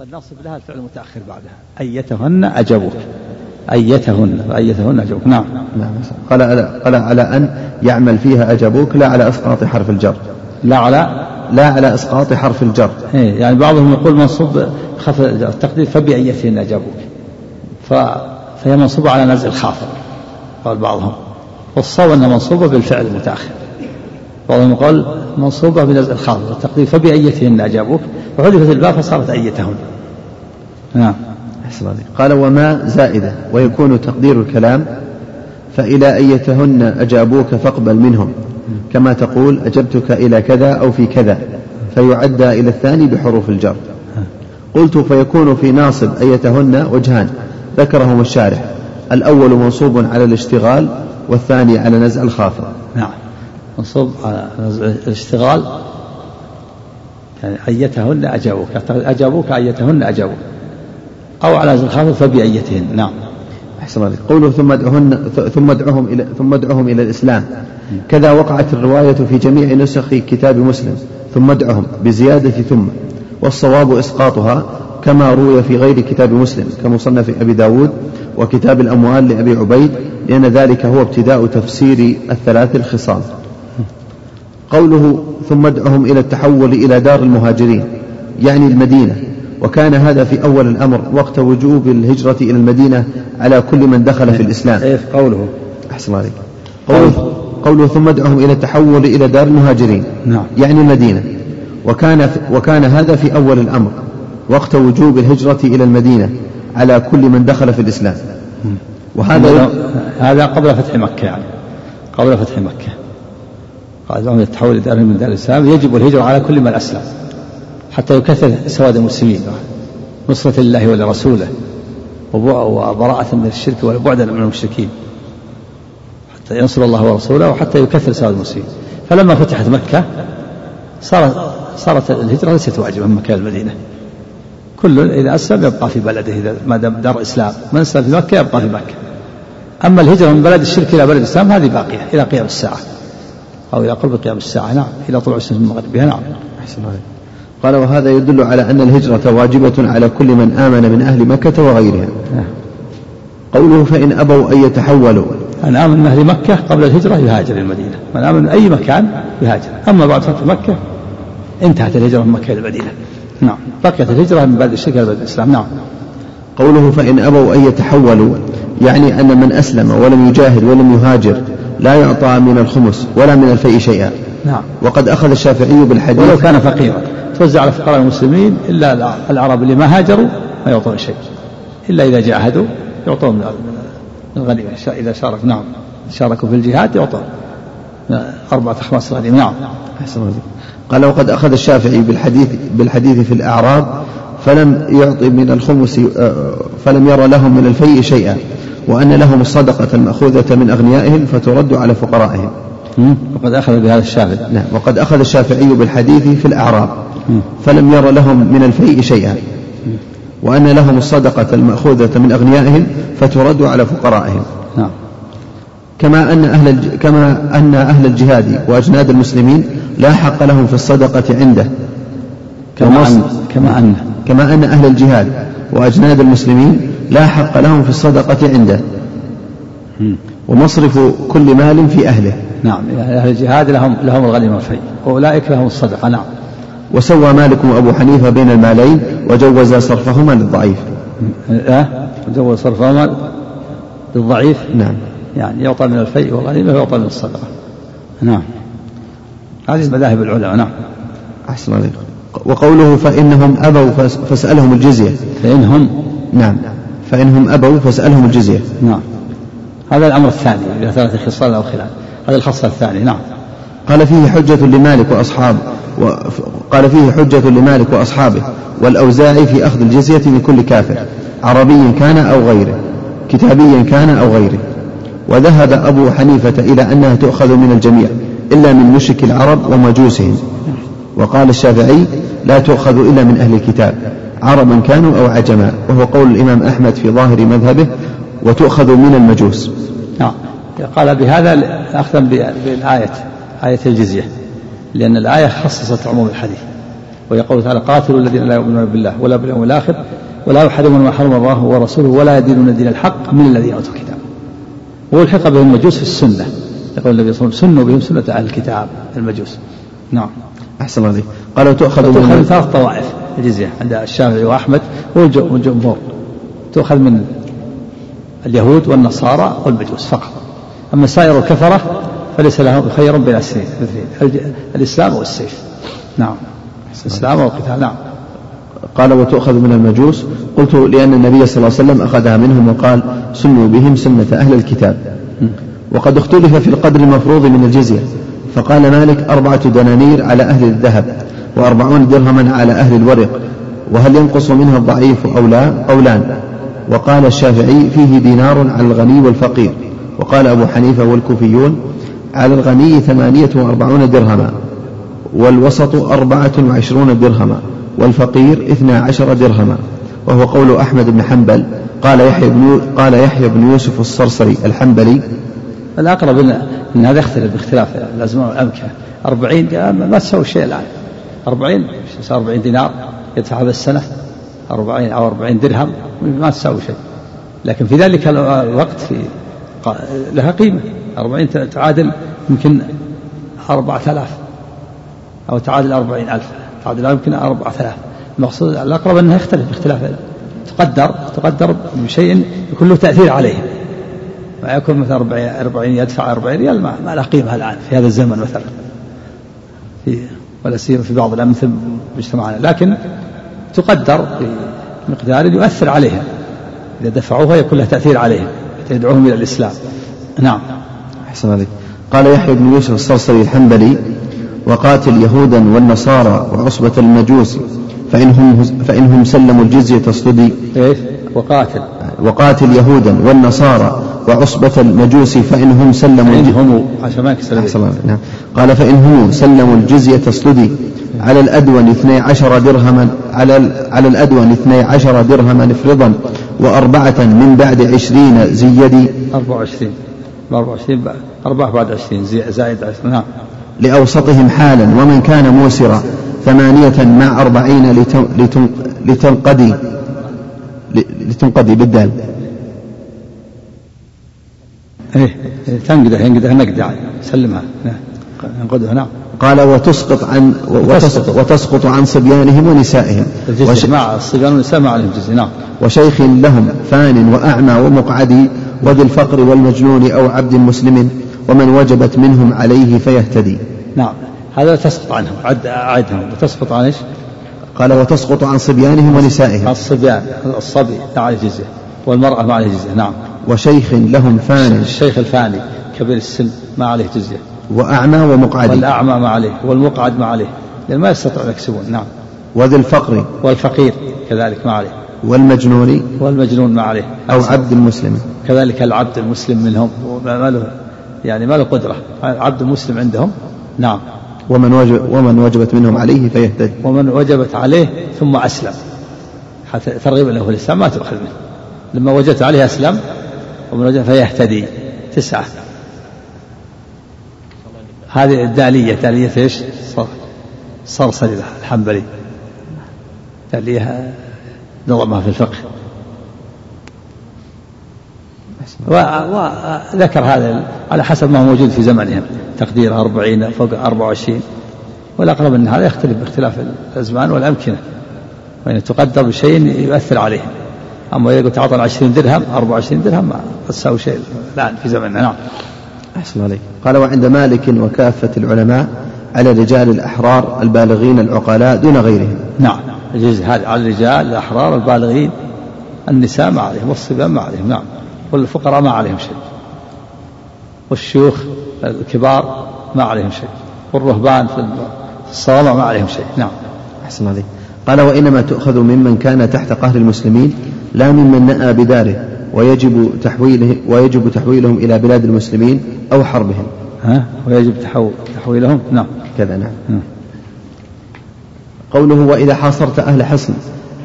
والنصب لها الفعل المتأخر بعدها. أيتهن أجبوك أيتهن. فأيتهن أجبوك نعم. نعم قال على, قال على أن يعمل فيها أجبوك لا على إسقاط حرف الجر. لا على؟ لا على إسقاط حرف الجر. إيه يعني بعضهم يقول منصوب خف التقدير فبأيتهن أجبوك. ف... فهي منصوبة على نزع الخافض قال بعضهم. والصواب أنها منصوبة بالفعل المتأخر. بعضهم قال منصوبة بنزع الخافض والتقدير فبأيتهن أجابوك. وحذفت الباء فصارت أيتهن. نعم. أحسن قال وما زائدة ويكون تقدير الكلام فإلى أيتهن أجابوك فاقبل منهم. كما تقول أجبتك إلى كذا أو في كذا. فيعدى إلى الثاني بحروف الجر. قلت فيكون في ناصب أيتهن وجهان ذكرهما الشارح. الأول منصوب على الاشتغال والثاني على نزع الخافض نعم. منصوب على نزع الاشتغال يعني أيتهن أجابوك أجابوك أيتهن أجابوك. أو على نزع الخافض فبأيتهن نعم. أحسن عليك. قوله ثم ادعهن ثم ادعهم إلى ثم ادعهم إلى الإسلام. كذا وقعت الرواية في جميع نسخ كتاب مسلم. ثم ادعهم بزيادة ثم والصواب إسقاطها كما روي في غير كتاب مسلم كمصنف أبي داود وكتاب الأموال لأبي عبيد لأن ذلك هو ابتداء تفسير الثلاث الخصال. قوله ثم ادعهم إلى التحول إلى دار المهاجرين يعني المدينة. وكان هذا في أول الأمر وقت وجوب الهجرة إلى المدينة على كل من دخل في الإسلام. إيه قوله؟ أحسن عليك. قوله, قوله ثم ادعهم إلى التحول إلى دار المهاجرين نعم. يعني المدينة. وكان وكان هذا في أول الأمر وقت وجوب الهجرة إلى المدينة على كل من دخل في الإسلام. وهذا هذا قبل فتح مكة يعني. قبل فتح مكة. قال لهم التحول إلى دار من دار الإسلام يجب الهجرة على كل من أسلم حتى يكثر سواد المسلمين. نصرة لله ولرسوله وبراءة من الشرك وبعدا من المشركين. حتى ينصر الله ورسوله وحتى يكثر سواد المسلمين. فلما فتحت مكة صارت صارت الهجرة ليست واجبة من مكة المدينة. كل إذا أسلم يبقى في بلده إذا ما دام دار إسلام من أسلم في مكة يبقى في مكة. أما الهجرة من بلد الشرك إلى بلد الإسلام هذه باقية إلى قيام الساعة. أو إلى قرب قيام الساعة. نعم إلى طلوع الشمس من مغربها. نعم. أحسن عليك. قال وهذا يدل على أن الهجرة واجبة على كل من آمن من أهل مكة وغيرها نعم. قوله فإن أبوا أن يتحولوا. من آمن من أهل مكة قبل الهجرة يهاجر المدينة. من آمن من أي مكان يهاجر. أما بعد فتح مكة انتهت الهجرة من مكة إلى المدينة. نعم. بقيت الهجرة من بلد الشرك إلى بلد الإسلام. نعم. قوله فإن أبوا أن يتحولوا يعني أن من أسلم ولم يجاهد ولم يهاجر لا يعطى من الخمس ولا من الفيء شيئا. نعم. وقد أخذ الشافعي بالحديث ولو كان فقيرا. توزع على فقراء المسلمين إلا العرب اللي ما هاجروا ما يعطون شيء. إلا إذا جاهدوا يعطون من الغنيمة. إذا شارك نعم. شاركوا في الجهاد يعطون. أربعة أخماس غنيمة نعم. أحسن قال وقد أخذ الشافعي بالحديث بالحديث في الأعراب فلم يعطي من الخمس آه، فلم يرى لهم من الفيء شيئا وأن لهم الصدقة المأخوذة من أغنيائهم فترد على فقرائهم. وقد أخذ بهذا الشافعي نعم وقد أخذ الشافعي بالحديث في الأعراب. فلم ير لهم من الفيء شيئا. وأن لهم الصدقة المأخوذة من أغنيائهم فترد على فقرائهم. نعم. كما أن أهل الج... كما أن أهل الجهاد وأجناد المسلمين لا حق لهم في الصدقة عنده. كما أن كما أن كما أن أهل الجهاد وأجناد المسلمين لا حق لهم في الصدقة عنده. ومصرف كل مال في أهله. نعم أهل الجهاد لهم لهم الغنيمة والفيء وأولئك لهم الصدقة نعم. وسوى مالك وأبو حنيفة بين المالين وجوز صرفهما للضعيف. أه؟ وجوز صرفهما للضعيف؟ نعم. يعني يعطى من الفيء والغنيمة ويعطى من الصدقة. نعم. هذه مذاهب العلماء نعم. أحسن عليك وقوله فإنهم أبوا فاسألهم الجزية. فإنهم؟ نعم. فإنهم أبوا فاسألهم الجزية. نعم. هذا الأمر الثاني إلى ثلاثة خصال أو خلال. هذا الخصل الثاني نعم. قال فيه حجة لمالك وأصحابه قال فيه حجة لمالك وأصحابه والأوزاعي في أخذ الجزية من كل كافر عربي كان أو غيره كتابيا كان أو غيره. وذهب أبو حنيفة إلى أنها تؤخذ من الجميع إلا من مشرك العرب ومجوسهم. وقال الشافعي لا تؤخذ إلا من أهل الكتاب عربا كانوا أو عجما وهو قول الإمام أحمد في ظاهر مذهبه وتؤخذ من المجوس. نعم. قال بهذا أخذا بالآية آية الجزية لأن الآية خصصت عموم الحديث ويقول تعالى قاتلوا الذين لا يؤمنون بالله ولا باليوم الآخر ولا يحرمون ما حرم الله ورسوله ولا يدينون دين الحق من الذين أوتوا الكتاب. والحق بهم المجوس في السنة يقول النبي صلى الله عليه وسلم سنوا بهم سنة أهل الكتاب المجوس. نعم. أحسن الله قال وتؤخذ من ثلاث طوائف الجزية عند الشافعي وأحمد والجمهور. تؤخذ من اليهود والنصارى والمجوس فقط. أما سائر الكفرة فليس له خير بين السنين الإسلام والسيف. نعم. الإسلام والقتال نعم. قال وتؤخذ من المجوس. قلت لأن النبي صلى الله عليه وسلم أخذها منهم وقال سنوا بهم سنة أهل الكتاب. وقد اختلف في القدر المفروض من الجزية. فقال مالك أربعة دنانير على أهل الذهب وأربعون درهما على أهل الورق وهل ينقص منها الضعيف أو لا؟ قولان وقال الشافعي فيه دينار على الغني والفقير. وقال أبو حنيفة والكوفيون على الغني ثمانية وأربعون درهما والوسط أربعة وعشرون درهما والفقير اثنا عشر درهما. وهو قول أحمد بن حنبل. قال يحيى بن قال يحيى بن يوسف الصرصري الحنبلي الأقرب أن هذا يختلف باختلاف الأزمان والأمكنة. أربعين ما تسوي شيء الآن. أربعين؟ أربعين دينار. يدفع هذا السنة. أربعين أو أربعين درهم. ما تساوي شيء. لكن في ذلك الوقت في لها قيمة. أربعين تعادل يمكن أربعة آلاف. أو تعادل أربعين ألف. تعادل يمكن أربعة آلاف. المقصود الأقرب أنها يختلف باختلاف. تقدر تقدر بشيء يكون له تأثير عليه. ما يكون مثلا 40 يدفع 40 ريال ما, ما له قيمة الآن في هذا الزمن مثلا. في ولا سيما في بعض الأمثلة مجتمعنا. لكن تقدر بمقدار يؤثر عليهم إذا دفعوها يكون له تأثير عليهم يدعوهم إلى الإسلام. نعم. أحسن عليك. قال يحيى بن يوسف الصرصري الحنبلي وقاتل يهودا والنصارى وعصبة المجوس فإنهم, فإنهم سلموا الجزية اصطدي إيش؟ وقاتل. وقاتل يهودا والنصارى وعصبة المجوس فإنهم سلموا فإنهم عشان ما نعم. قال فإنهم سلموا الجزية اصطدي على الأدون اثني عشر درهما على على الأدون اثني عشر درهما افرضا وأربعة من بعد عشرين زيدي. أربعة وعشرين. أربعة وعشرين أربعة بعد عشرين زائد عشرين نعم. لأوسطهم حالا ومن كان موسرا ثمانية مع أربعين لتنقدي لتنقدي بالدال. إيه تنقده ينقده نقدة سلمها. ينقدها نعم. قال وتسقط عن وتسقط, وتسقط. عن صبيانهم ونسائهم. وش... مع الصبيان والنساء ما عليهم جزء نعم. وشيخ لهم فان وأعمى ومقعدي وذي الفقر والمجنون أو عبد مسلم ومن وجبت منهم عليه فيهتدي. نعم. هذا تسقط عنهم عد أعدهم. وتسقط عن إيش؟ قال وتسقط عن صبيانهم ونسائهم. الصبيان الصبي عليه جزية والمرأة ما عليه جزية نعم. وشيخ لهم فان الشيخ الفاني كبير السن ما عليه جزية. وأعمى ومقعد والأعمى ما عليه والمقعد ما عليه لأن ما يستطيعون يكسبون نعم. وذي الفقر والفقير كذلك ما عليه. والمجنون والمجنون ما عليه. أو عبد المسلم. كذلك العبد المسلم منهم. ما له يعني ما له قدرة. عبد المسلم عندهم؟ نعم. ومن وجب ومن وجبت منهم عليه فيهتدي. ومن وجبت عليه ثم أسلم. حتى ترغيب له الإسلام ما تؤخذ منه. لما وجدت عليه أسلم ومن وجد فيهتدي. تسعة. هذه الدالية دالية إيش؟ صرصري الحنبلي. دالية نظمها في الفقه. وذكر هذا على حسب ما هو موجود في زمنهم. تقدير أربعين فوق أربعة وعشرين. والأقرب أن هذا يختلف باختلاف الأزمان والأمكنة. وإن تقدر بشيء يؤثر عليهم. أما إذا قلت أعطنا 20 درهم 24 درهم ما تساوي شيء الآن في زمننا. نعم. أحسن عليك. قال وعند مالك وكافة العلماء على الرجال الأحرار البالغين العقلاء دون غيرهم. نعم. يجوز هذا على الرجال الأحرار البالغين النساء ما عليهم والصبيان ما عليهم نعم. والفقراء ما عليهم شيء. والشيوخ الكبار ما عليهم شيء. والرهبان في الصوامع ما عليهم شيء. نعم. أحسن عليك. قال وإنما تؤخذ ممن كان تحت قهر المسلمين لا ممن نأى بداره ويجب تحويله ويجب تحويلهم إلى بلاد المسلمين أو حربهم. ها؟ ويجب تحويلهم؟ نعم. كذا نعم. قوله وإذا حاصرت أهل حصن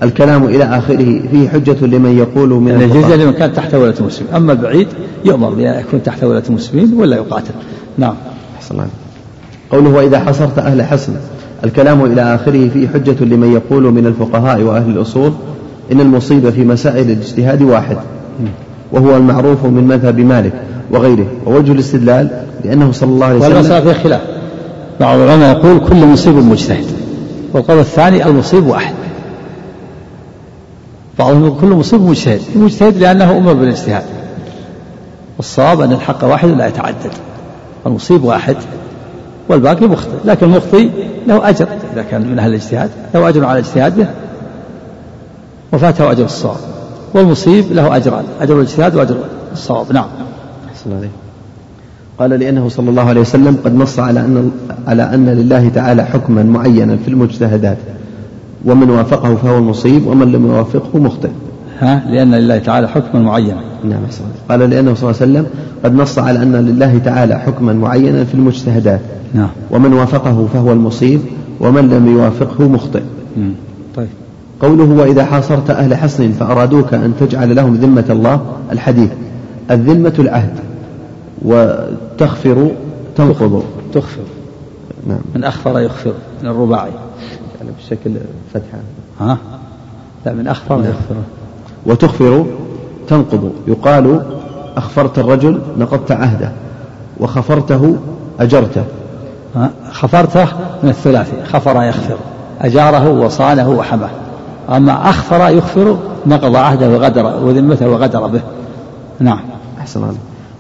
الكلام إلى آخره فيه حجة لمن يقول من يعني الجزية لمن كان تحت ولاة المسلمين. أما البعيد يؤمر بأن يكون تحت ولاة المسلمين ولا يقاتل. نعم. أحسن الله قوله وإذا حصرت أهل حصن الكلام إلى آخره فيه حجة لمن يقول من الفقهاء وأهل الأصول إن المصيبة في مسائل الاجتهاد واحد وهو المعروف من مذهب مالك وغيره ووجه الاستدلال لأنه صلى الله عليه وسلم والمسألة في خلاف. بعض العلماء يقول كل مصيب مجتهد. والقول الثاني المصيب واحد. بعضهم يقول كل مصيب مجتهد. مجتهد لأنه أمر بالاجتهاد. والصواب أن الحق واحد لا يتعدد. المصيب واحد والباقي مخطئ. لكن المخطئ له أجر. إذا كان من أهل الاجتهاد له أجر على اجتهاده وفاته أجر الصواب. والمصيب له أجران أجر الاجتهاد وأجر الصواب. نعم. أحسن عليه قال لأنه صلى الله عليه وسلم قد نص على أن على أن لله تعالى حكما معينا في المجتهدات. ومن وافقه فهو المصيب ومن لم يوافقه مخطئ. ها؟ لأن لله تعالى حكما معينا. نعم قال لأنه صلى الله عليه وسلم قد نص على أن لله تعالى حكما معينا في المجتهدات. نعم. ومن وافقه فهو المصيب ومن لم يوافقه مخطئ. طيب. قوله وإذا حاصرت أهل حصن فأرادوك أن تجعل لهم ذمة الله الحديث الذمة العهد وتغفر تنقض. تغفر نعم. من أخفر يغفر من الرباعي. يعني بشكل فتحة ها؟ لا من أخفر نعم. يغفر وتخفر تنقض. يقال أخفرت الرجل نقضت عهده وخفرته أجرته. خفرته من الثلاثي. خفر يخفر أجاره وصانه وحماه أما أخفر يخفر نقض عهده وغدر وذمته وغدر به. نعم. أحسن الله.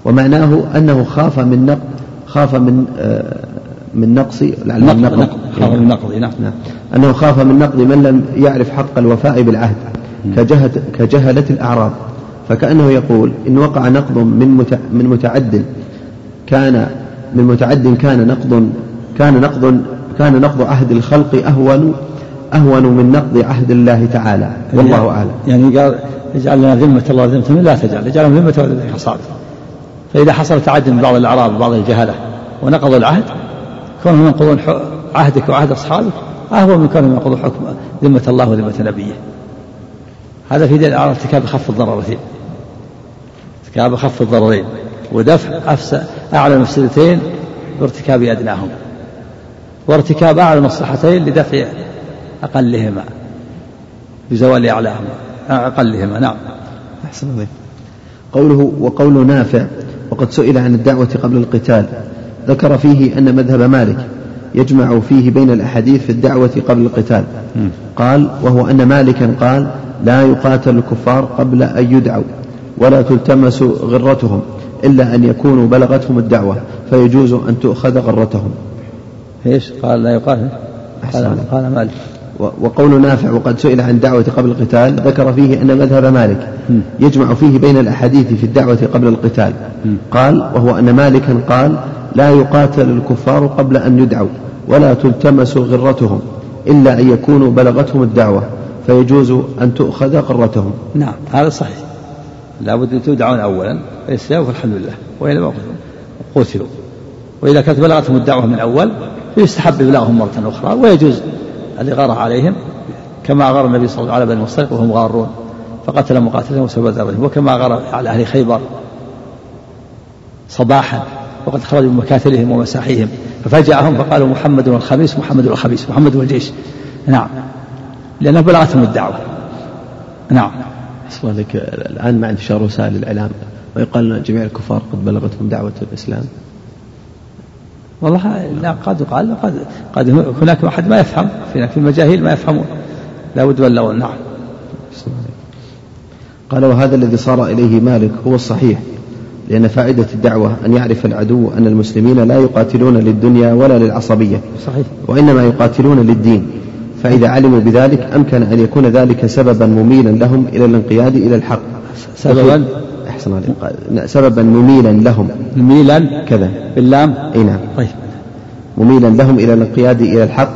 ومعناه أنه خاف من نقض خاف من آه من نقص نقض نقض خاف من نقض نعم. نعم. أنه خاف من نقض من لم يعرف حق الوفاء بالعهد كجهة كجهلة الأعراب فكأنه يقول إن وقع نقض من من متعد كان من متعد كان نقض كان نقض كان نقض عهد الخلق أهون أهون من نقض عهد الله تعالى. والله يعني أعلم. يعني قال اجعل لنا ذمة الله ذمة لا تجعل. اجعلهم ذمة ذمة أصحابه فإذا حصل تعد من بعض الأعراب وبعض الجهلة ونقضوا العهد كونهم ينقضون عهدك وعهد أصحابك أهون من كونهم ينقضوا حكم ذمة الله وذمة نبيه. هذا في دليل على ارتكاب خف الضررتين. ارتكاب خف الضررين. ودفع أفس أعلى المفسدتين بارتكاب أدناهما وارتكاب أعلى المصلحتين لدفع أقلهما بزوال أعلاهما. أقلهما نعم. أحسن الله. قوله وقول نافع وقد سئل عن الدعوة قبل القتال. ذكر فيه أن مذهب مالك يجمع فيه بين الأحاديث في الدعوة قبل القتال. قال وهو أن مالكا قال لا يقاتل الكفار قبل أن يدعوا ولا تلتمس غرتهم إلا أن يكونوا بلغتهم الدعوة فيجوز أن تؤخذ غرتهم. إيش؟ قال لا يقاتل. قال, قال مالك. وقول نافع وقد سئل عن الدعوة قبل القتال ذكر فيه أن مذهب مالك يجمع فيه بين الأحاديث في الدعوة قبل القتال. قال وهو أن مالكا قال لا يقاتل الكفار قبل أن يدعوا ولا تلتمس غرتهم إلا أن يكونوا بلغتهم الدعوة فيجوز أن تؤخذ غرتهم. نعم هذا صحيح. لابد أن تدعون أولا فيستجابوا فالحمد لله وإلا قتلوا وإذا كانت بلغتهم الدعوة من أول فيستحب إبلاغهم مرة أخرى ويجوز الإغارة عليهم كما أغار النبي صلى الله عليه وسلم على بني مصطلق وهم غارون فقتل مقاتلهم وسبب ذرهم وكما أغار على أهل خيبر صباحا وقد خرجوا من مكاتلهم ومساحيهم ففجأهم فقالوا محمد الخميس محمد الخبيث محمد والجيش نعم. لأنه بلغتهم الدعوة. نعم. أسمع لك الآن مع انتشار وسائل الإعلام ويقال جميع الكفار قد بلغتهم دعوة الإسلام؟ والله لا قد يقال قد قد هناك أحد ما يفهم في المجاهيل ما يفهمون. لا بد يبلغون نعم. قال وهذا الذي صار إليه مالك هو الصحيح لأن فائدة الدعوة أن يعرف العدو أن المسلمين لا يقاتلون للدنيا ولا للعصبية. صحيح. وإنما يقاتلون للدين. فإذا علموا بذلك أمكن أن يكون ذلك سببا مميلا لهم إلى الانقياد إلى الحق. سببا. أحسن سببا مميلا لهم. مميلا؟ كذا. باللام؟ أي نعم. طيب. مميلا لهم إلى الانقياد إلى الحق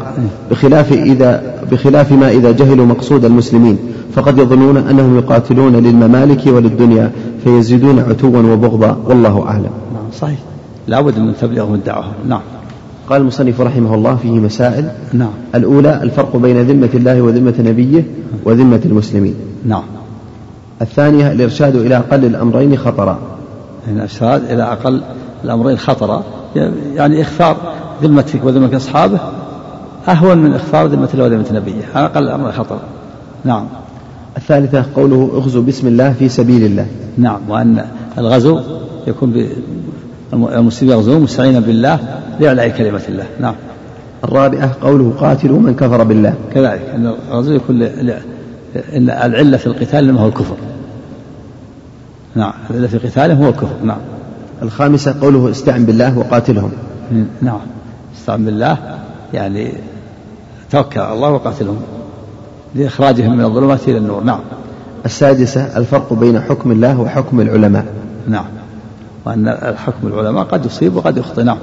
بخلاف إذا بخلاف ما إذا جهلوا مقصود المسلمين. فقد يظنون أنهم يقاتلون للممالك وللدنيا فيزيدون عتوا وبغضا. والله أعلم. نعم صحيح. لابد من تبليغهم الدعوة نعم. قال المصنف رحمه الله فيه مسائل. نعم. الأولى الفرق بين ذمة الله وذمة نبيه وذمة المسلمين. نعم. الثانية الإرشاد إلى أقل الأمرين خطرا. الإرشاد إلى أقل الأمرين خطرا يعني إخفار ذمتك وذمة أصحابه أهون من إخفاء ذمة الله وذمة نبيه على أقل الأمر خطر نعم. الثالثة قوله اغزوا بسم الله في سبيل الله. نعم وأن الغزو يكون المسلمين يغزون مستعينا بالله لإعلاء كلمة الله. نعم. الرابعة قوله قاتلوا من كفر بالله. كذلك أن الغزو يكون. إن العلة في القتال لما هو الكفر. نعم العلة في قتالهم هو الكفر. نعم. الخامسة قوله استعن بالله وقاتلهم. نعم. استعن بالله يعني توكل على الله وقاتلهم. لإخراجهم من الظلمات إلى النور. نعم. السادسة الفرق بين حكم الله وحكم العلماء. نعم. وأن الحكم العلماء قد يصيب وقد يخطئ. نعم.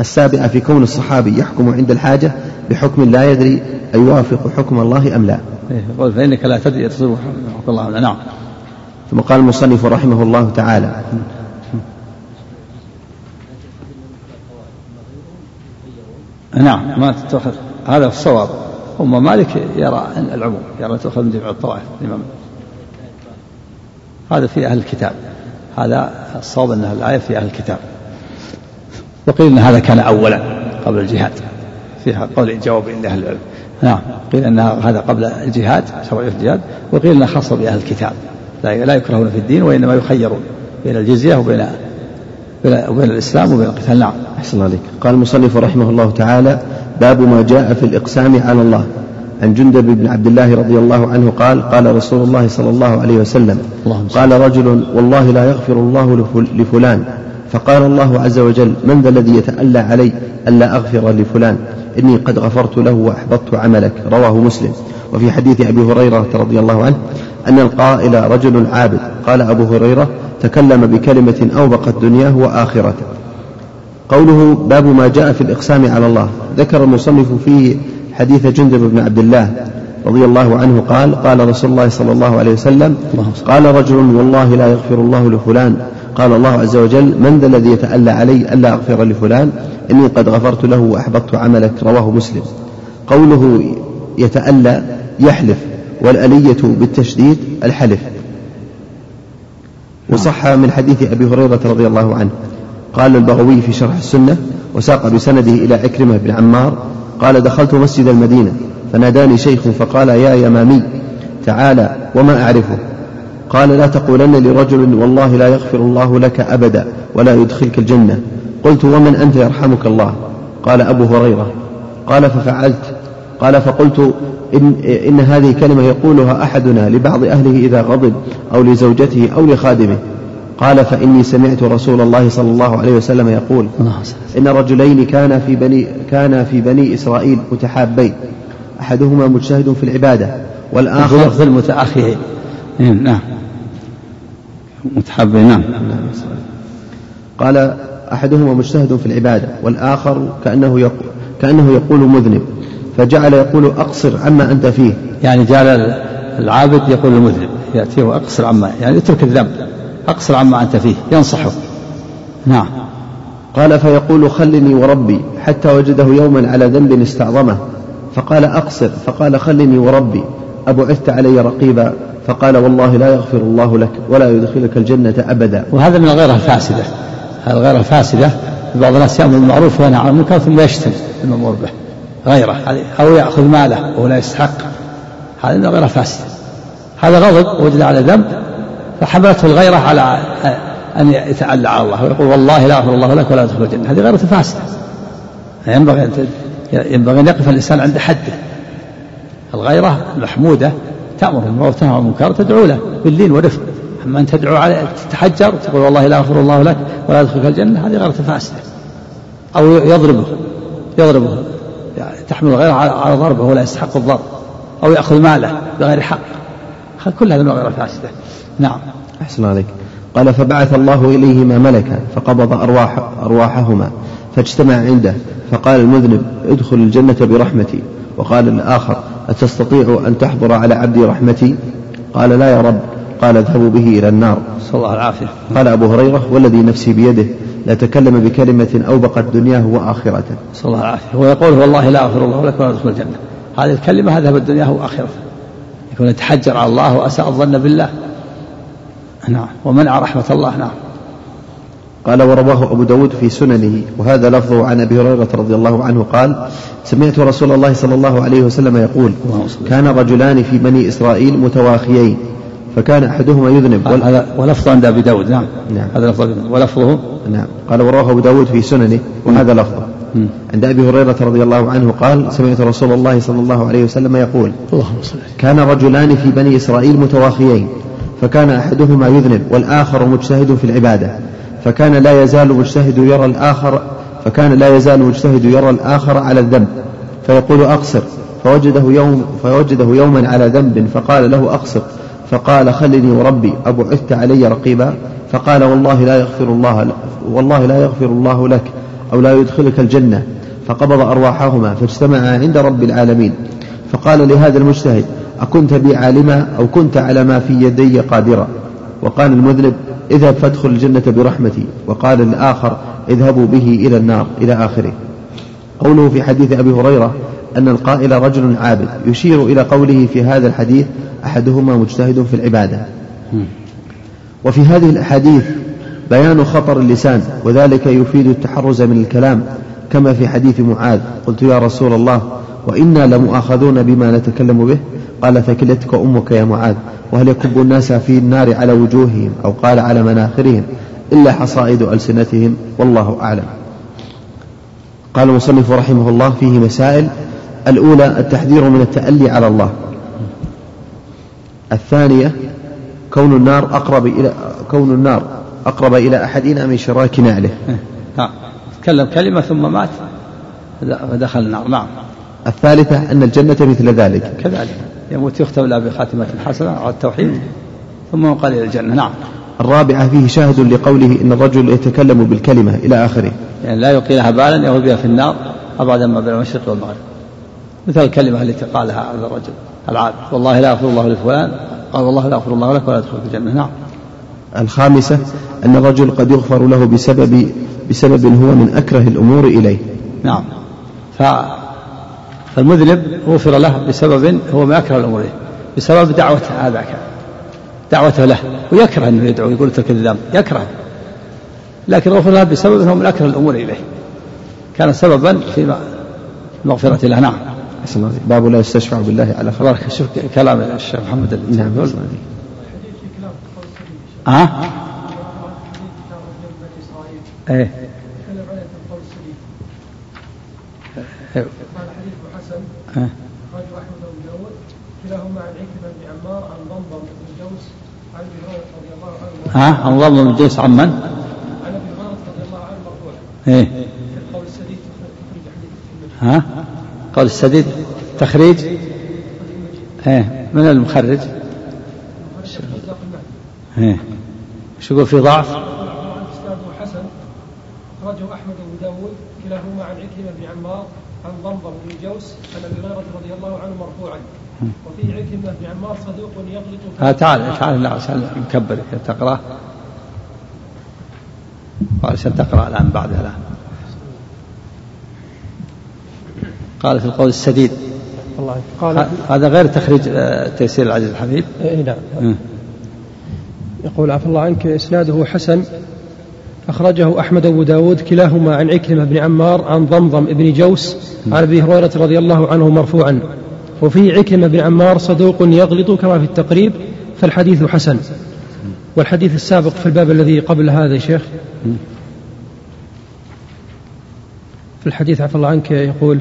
السابعة في كون الصحابي يحكم عند الحاجة بحكم لا يدري أيوافق حكم الله أم لا. إيه، يقول فإنك لا تدري تصيب حكم الله أم لا. نعم. ثم قال المصنف رحمه الله تعالى نعم ما تتخذ هذا الصواب. أم مالك يرى العموم يرى تؤخذ من جميع الطوائف الإمام هذا في أهل الكتاب. هذا الصواب أن الآية في أهل الكتاب. وقيل أن هذا كان أولا قبل الجهاد. فيها قول جواب إلا أهل العلم. نعم. قيل أن هذا قبل الجهاد شرعية الجهاد وقيل أنه خاص بأهل الكتاب. لا لا يكرهون في الدين وإنما يخيرون بين الجزية وبين وبين الإسلام وبين القتال. نعم. أحسن عليك. قال المصنف رحمه الله تعالى باب ما جاء في الإقسام على الله. عن جندب بن عبد الله رضي الله عنه قال قال رسول الله صلى الله عليه وسلم قال رجل والله لا يغفر الله لفلان. فقال الله عز وجل من ذا الذي يتألى علي ألا أغفر لفلان إني قد غفرت له وأحبطت عملك. رواه مسلم. وفي حديث أبي هريرة رضي الله عنه أن القائل رجل عابد. قال أبو هريرة تكلم بكلمة أوبقت دنياه وآخرته. قوله باب ما جاء في الإقسام على الله. ذكر المصنف فيه حديث جندب بن عبد الله رضي الله عنه قال قال رسول الله صلى الله عليه وسلم قال رجل والله لا يغفر الله لفلان. قال الله عز وجل من ذا الذي يتألى علي ألا أغفر لفلان؟ إني قد غفرت له وأحبطت عملك. رواه مسلم. قوله يتألى يحلف والألية بالتشديد الحلف. وصح من حديث أبي هريرة رضي الله عنه. قال البغوي في شرح السنة وساق بسنده إلى عكرمة بن عمار قال دخلت مسجد المدينة فناداني شيخ فقال يا يمامي تعالى وما أعرفه؟ قال لا تقولن لرجل والله لا يغفر الله لك أبدا ولا يدخلك الجنة. قلت ومن أنت يرحمك الله؟ قال أبو هريرة. قال ففعلت. قال فقلت إن, إن هذه كلمة يقولها أحدنا لبعض أهله إذا غضب أو لزوجته أو لخادمه. قال فإني سمعت رسول الله صلى الله عليه وسلم يقول إن رجلين كان في بني كان في بني إسرائيل متحابين. أحدهما مجتهد في العبادة والآخر في المتأخرين. نعم. متحابين نعم. قال أحدهما مجتهد في العبادة والآخر كأنه يقول كأنه يقول مذنب فجعل يقول أقصر عما أنت فيه. يعني جعل العابد يقول المذنب يأتيه أقصر عما يعني اترك الذنب أقصر عما أنت فيه ينصحه. نعم. قال فيقول خلني وربي حتى وجده يوما على ذنب استعظمه فقال أقصر فقال خلني وربي. أبعثت علي رقيبا فقال والله لا يغفر الله لك ولا يدخلك الجنة أبدا. وهذا من الغيرة الفاسدة. الغيرة الفاسدة بعض الناس يأمر بالمعروف وينهى عن المنكر ثم يشتم المأمور به. غيرة أو يأخذ ماله وهو لا يستحق. هذا من الغيرة الفاسدة. هذا غضب وجد على ذنب فحملته الغيرة على أن يتألى على الله ويقول والله لا أغفر الله لك ولا أدخل الجنة. هذه غيرة فاسدة. ينبغي أن ينبغي أن يقف الإنسان عند حده. الغيرة المحمودة تأمر بالمعروف وتنهى عن المنكر تدعو له باللين والرفق. أما أن تدعو على تتحجر وتقول والله لا أغفر الله لك ولا أدخلك الجنة هذه غيرة فاسدة أو يضربه يضربه يعني تحمل الغيرة على ضربه ولا يستحق الضرب. أو يأخذ ماله بغير حق. كل هذا من الغيرة فاسدة نعم. أحسن عليك. قال فبعث الله إليهما ملكا فقبض أرواح أرواحهما فاجتمع عنده فقال المذنب ادخل الجنة برحمتي. وقال الآخر أتستطيع أن تحضر على عبدي رحمتي؟ قال لا يا رب. قال اذهبوا به إلى النار. صلى الله العافية قال أبو هريرة والذي نفسي بيده لتكلم بكلمة أوبقت دنياه وآخرته. صلى الله العافية ويقول والله لا أغفر الله لك ولا أدخل الجنة. هذه الكلمة أذهبت دنياه وآخرته يكون يتحجر على الله وأساء الظن بالله. نعم. ومنع رحمة الله. نعم. قال ورواه أبو داود في سننه وهذا لفظه عن أبي هريرة رضي الله عنه قال سمعت رسول الله صلى الله عليه وسلم يقول كان رجلان في بني إسرائيل متواخيين فكان أحدهما يذنب. هذا ولفظ عند أبي داود نعم. نعم. هذا لفظ ولفظه؟ نعم. قال ورواه أبو داود في سننه وهذا لفظه. عند أبي هريرة رضي الله عنه قال سمعت رسول الله صلى الله عليه وسلم يقول كان رجلان في بني إسرائيل متواخيين فكان أحدهما يذنب والآخر مجتهد في العبادة. فكان لا يزال مجتهد يرى الآخر فكان لا يزال مجتهد يرى الآخر على الذنب فيقول أقصر فوجده يوم فوجده يوما على ذنب فقال له أقصر فقال خلني وربي أبعثت علي رقيبا فقال والله لا يغفر الله والله لا يغفر الله لك أو لا يدخلك الجنة فقبض أرواحهما فاجتمعا عند رب العالمين فقال لهذا المجتهد أكنت بي عالما أو كنت على ما في يدي قادرا؟ وقال المذنب اذهب فادخل الجنة برحمتي. وقال الآخر اذهبوا به إلى النار إلى آخره. قوله في حديث أبي هريرة أن القائل رجل عابد. يشير إلى قوله في هذا الحديث أحدهما مجتهد في العبادة. وفي هذه الأحاديث بيان خطر اللسان وذلك يفيد التحرز من الكلام كما في حديث معاذ. قلت يا رسول الله وإنا لمؤاخذون بما نتكلم به؟ قال ثكلتك أمك يا معاذ وهل يكب الناس في النار على وجوههم أو قال على مناخرهم؟ إلا حصائد ألسنتهم والله أعلم. قال المصنف رحمه الله فيه مسائل. الأولى التحذير من التألي على الله. الثانية كون النار أقرب إلى كون النار أقرب إلى أحدنا من شراك نعله. نعم. تكلم كلمة ثم مات فدخل النار. نعم. الثالثة أن الجنة مثل ذلك. كذلك. يموت يختم له بخاتمة حسنة على التوحيد ثم ينقل إلى الجنة. نعم. الرابعة فيه شاهد لقوله إن الرجل يتكلم بالكلمة إلى آخره. يعني لا يلقي بالا يغوي بها في النار أبعد ما بين المشرق والمغرب. مثل الكلمة التي قالها هذا الرجل العابد والله لا يغفر الله لفلان قال والله لا يغفر الله لك ولا تدخل الجنة. نعم. الخامسة أن الرجل قد يغفر له بسبب بسبب هو من أكره الأمور إليه. نعم. ف فالمذنب غفر له بسبب هو من أكره الأمور بسبب دعوة هذاك دعوته له ويكره أنه يدعو يقول اترك الذنب يكره لكن غفر له بسبب هو من أكره الأمور إليه. كان سببا في المغفرة له نعم. باب لا يستشفع بالله على خبرك شوف كلام الشيخ محمد نعم. ها؟ إيه قال حديث حسن أخرجه أحمد داود كلاهما عن عكرمة بن عمار عن ضمضم بن جوس عن أبي هريرة رضي الله عنه ها عن ضمضم بن جوس عن من؟ عن أبي هريرة رضي الله عنه مرفوعا إيه. في القول السديد ها؟ قول السديد تخريج؟ إيه. من المخرج؟ إيه. شو يقول في ضعف؟ اسناده حسن اخرجه احمد بن داود كلاهما عن عكرمه بن عمار ضمضم بن جوس عن أبي هريرة رضي الله عنه مرفوعا. وفي عكرمة بن عمار صدوق يغلط آه تعال تعال لا عشان مكبر تقرأ. عشان تقرأ الآن بعدها الان قال في القول السديد. الله قال هذا غير تخريج آه، تيسير العزيز الحبيب. اي نعم. يقول عفى الله عنك إسناده حسن. أخرجه أحمد أبو داود كلاهما عن عكرمة بن عمار عن ضمضم بن جوس عن أبي هريرة رضي الله عنه مرفوعا. وفي عكرمة بن عمار صدوق يغلط كما في التقريب فالحديث حسن. والحديث السابق في الباب الذي قبل هذا يا شيخ. في الحديث عفى الله عنك يقول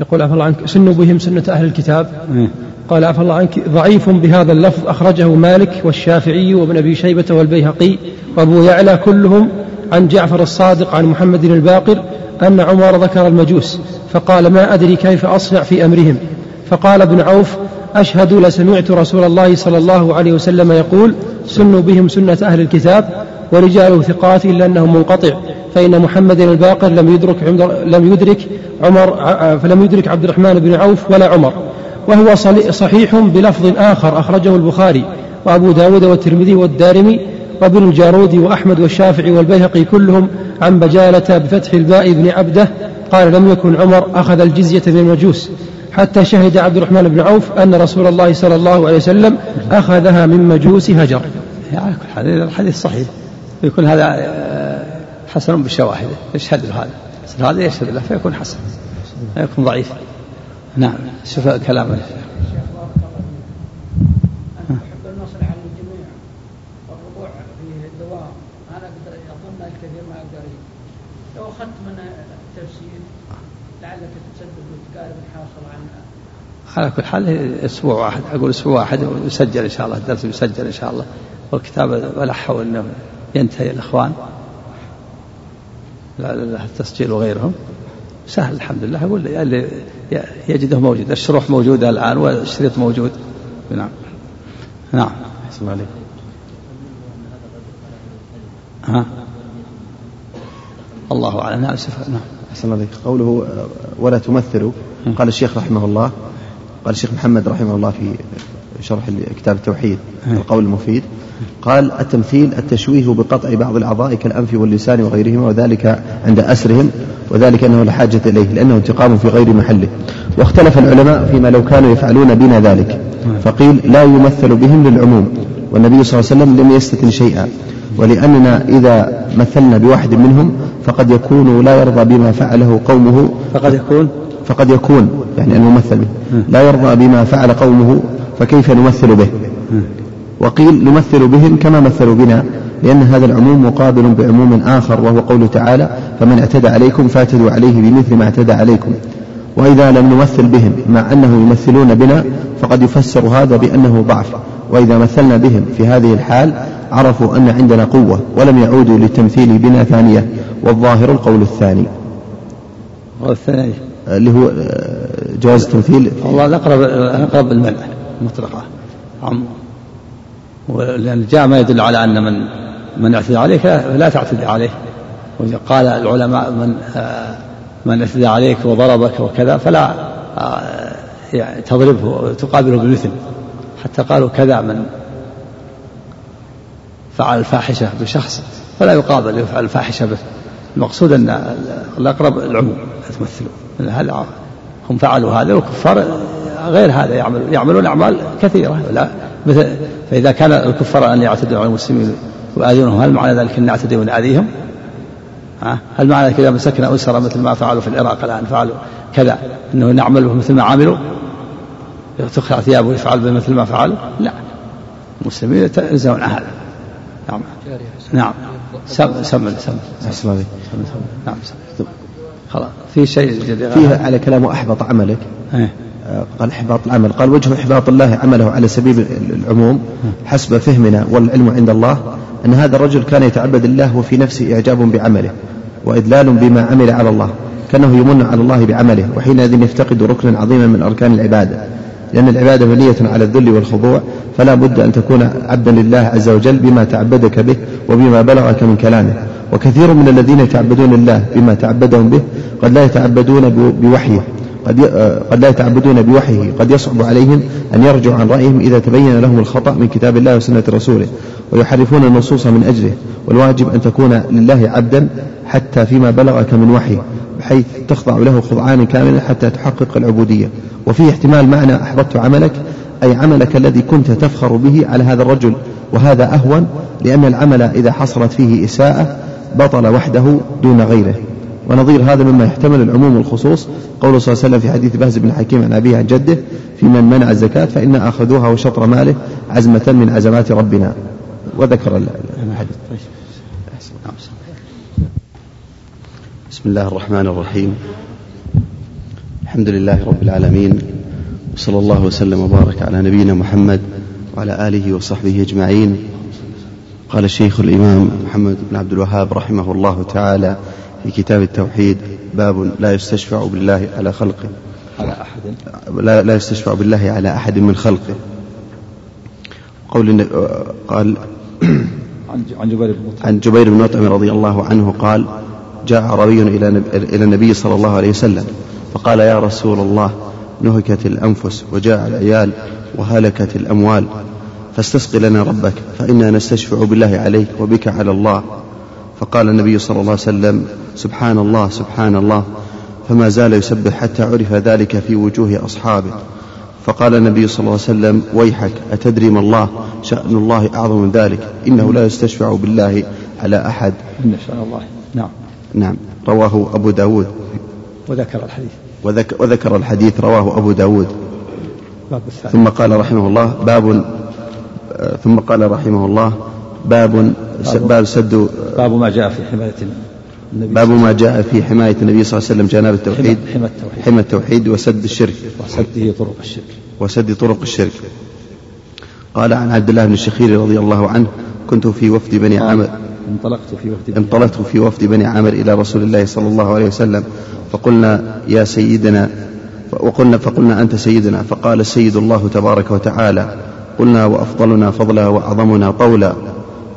يقول عفى الله عنك سنوا بهم سنة أهل الكتاب إيه. قال عفى الله عنك ضعيف بهذا اللفظ أخرجه مالك والشافعي وابن أبي شيبة والبيهقي وأبو يعلى كلهم عن جعفر الصادق عن محمد الباقر أن عمر ذكر المجوس فقال ما أدري كيف أصنع في أمرهم فقال ابن عوف أشهد لسمعت رسول الله صلى الله عليه وسلم يقول سنوا بهم سنة أهل الكتاب ورجاله ثقات إلا أنه منقطع فإن محمد الباقر لم يدرك لم يدرك عمر فلم يدرك عبد الرحمن بن عوف ولا عمر. وهو صحيح بلفظ آخر أخرجه البخاري وأبو داود والترمذي والدارمي وابن الجارود وأحمد والشافعي والبيهقي كلهم عن بجالة بفتح الباء بن عبده قال لم يكن عمر أخذ الجزية من المجوس حتى شهد عبد الرحمن بن عوف أن رسول الله صلى الله عليه وسلم أخذها من مجوس هجر. الحديث صحيح. يكون هذا آه، حسن بشواهده يشهد له هذا هذا يشهد له فيكون حسن. يكون ضعيف. نعم. شوف كلامه. على كل حال أسبوع واحد. أقول أسبوع واحد ويسجل إن شاء الله. الدرس يسجل إن شاء الله. والكتاب الحوا انه ينتهي الأخوان. التسجيل وغيرهم. سهل الحمد لله. أقول اللي يجده موجود الشروح موجودة الآن والشريط موجود. نعم. نعم. عليك ها؟ الله أعلم. نعم نعم. أحسن عليك قوله ولا تمثلوا قال الشيخ رحمه الله قال الشيخ محمد رحمه الله في شرح كتاب التوحيد القول المفيد. قال التمثيل التشويه بقطع بعض الأعضاء كالأنف واللسان وغيرهما وذلك عند أسرهم وذلك أنه لا حاجة إليه لأنه انتقام في غير محله. واختلف العلماء فيما لو كانوا يفعلون بنا ذلك. فقيل لا يمثل بهم للعموم والنبي صلى الله عليه وسلم لم يستثن شيئا. ولأننا إذا مثلنا بواحد منهم فقد يكون لا يرضى بما فعله قومه. فقد يكون؟ فقد يكون يعني الممثل به. لا يرضى بما فعل قومه فكيف نمثل به؟ وقيل نمثل بهم كما مثلوا بنا لأن هذا العموم مقابل بعموم آخر وهو قوله تعالى فمن اعتدى عليكم فاعتدوا عليه بمثل ما اعتدى عليكم. وإذا لم نمثل بهم مع أنه يمثلون بنا فقد يفسر هذا بأنه ضعف. وإذا مثلنا بهم في هذه الحال عرفوا أن عندنا قوة ولم يعودوا للتمثيل بنا ثانية والظاهر القول الثاني. القول الثاني. اللي هو جواز التمثيل. والله الأقرب الأقرب المنع مطلقة عم لأن جاء ما يدل على أن من من اعتدى عليك لا تعتدي عليه. قال العلماء من من اعتدى عليك وضربك وكذا فلا يعني تضربه وتقابله بمثل حتى قالوا كذا من فعل الفاحشة بشخص فلا يقابل يفعل الفاحشة به. المقصود أن الأقرب العموم تمثلوا هذا هم فعلوا هذا والكفار غير هذا يعمل يعملون أعمال كثيرة لا. مثل فإذا كان الكفار أن يعتدوا على المسلمين ويؤذونهم هل معنى ذلك أن نعتدي ونؤذيهم؟ هل معنى ذلك إذا مسكنا أسرة مثل ما فعلوا في العراق الآن فعلوا كذا أنه نعمل مثل ما عملوا؟ تخلع ثيابه ويفعل مثل ما فعلوا؟ لا. المسلمين يتنزهون عن هذا نعم نعم. سم سم سم سم نعم سم خلاص. في شيء جديد فيها على كلامه أحبط عملك. إيه. قال إحباط العمل. قال وجه إحباط الله عمله على سبيل العموم حسب فهمنا والعلم عند الله أن هذا الرجل كان يتعبد الله وفي نفسه إعجاب بعمله وإدلال بما عمل على الله كأنه يمن على الله بعمله وحينئذ يفتقد ركنا عظيما من أركان العبادة. لأن العبادة مبنية على الذل والخضوع فلا بد أن تكون عبدا لله عز وجل بما تعبدك به وبما بلغك من كلامه. وكثير من الذين يتعبدون الله بما تعبدهم به قد لا يتعبدون بوحيه. قد قد لا يتعبدون بوحيه. قد يصعب عليهم أن يرجعوا عن رأيهم إذا تبين لهم الخطأ من كتاب الله وسنة رسوله ويحرفون النصوص من أجله. والواجب أن تكون لله عبدا حتى فيما بلغك من وحي بحيث تخضع له خضعانا كاملا حتى تحقق العبودية. وفيه احتمال معنى أحبطت عملك أي عملك الذي كنت تفخر به على هذا الرجل وهذا أهون لأن العمل إذا حصلت فيه إساءة بطل وحده دون غيره. ونظير هذا مما يحتمل العموم والخصوص قوله صلى الله عليه وسلم في حديث بهز بن حكيم عن أبيه عن جده في من منع الزكاة فإن أخذوها وشطر ماله عزمة من عزمات ربنا. وذكر الحديث. بسم الله الرحمن الرحيم. الحمد لله رب العالمين وصلى الله وسلم وبارك على نبينا محمد وعلى آله وصحبه أجمعين. قال الشيخ الإمام محمد بن عبد الوهاب رحمه الله تعالى في كتاب التوحيد باب لا يستشفع بالله على خلقه. على أحد؟ لا, لا يستشفع بالله على أحد من خلقه. قول قال عن جبير بن عن جبير بن مطعم رضي الله عنه قال جاء عربي إلى إلى النبي صلى الله عليه وسلم فقال يا رسول الله نهكت الأنفس وجاء العيال وهلكت الأموال. فاستسق لنا ربك فإنا نستشفع بالله عليك وبك على الله. فقال النبي صلى الله عليه وسلم سبحان الله سبحان الله. فما زال يسبح حتى عرف ذلك في وجوه أصحابه. فقال النبي صلى الله عليه وسلم ويحك أتدري ما الله؟ شأن الله أعظم من ذلك. إنه لا يستشفع بالله على أحد. إن شاء الله. نعم. نعم. رواه أبو داود. وذكر الحديث. وذكر, وذكر الحديث رواه أبو داود. باب ثم قال رحمه الله باب ثم قال رحمه الله باب باب سد باب ما جاء في حماية النبي باب ما جاء في حماية النبي صلى الله عليه وسلم جناب التوحيد حمى التوحيد. حمى التوحيد وسد الشرك. وسده طرق الشرك. وسد طرق الشرك. قال عن عبد الله بن الشخير رضي الله عنه كنت في وفد بني عامر انطلقت في وفد انطلقت في وفد بني عامر إلى رسول الله صلى الله عليه وسلم فقلنا يا سيدنا وقلنا فقلنا أنت سيدنا؟ فقال السيد الله تبارك وتعالى قلنا وأفضلنا فضلا وأعظمنا طولا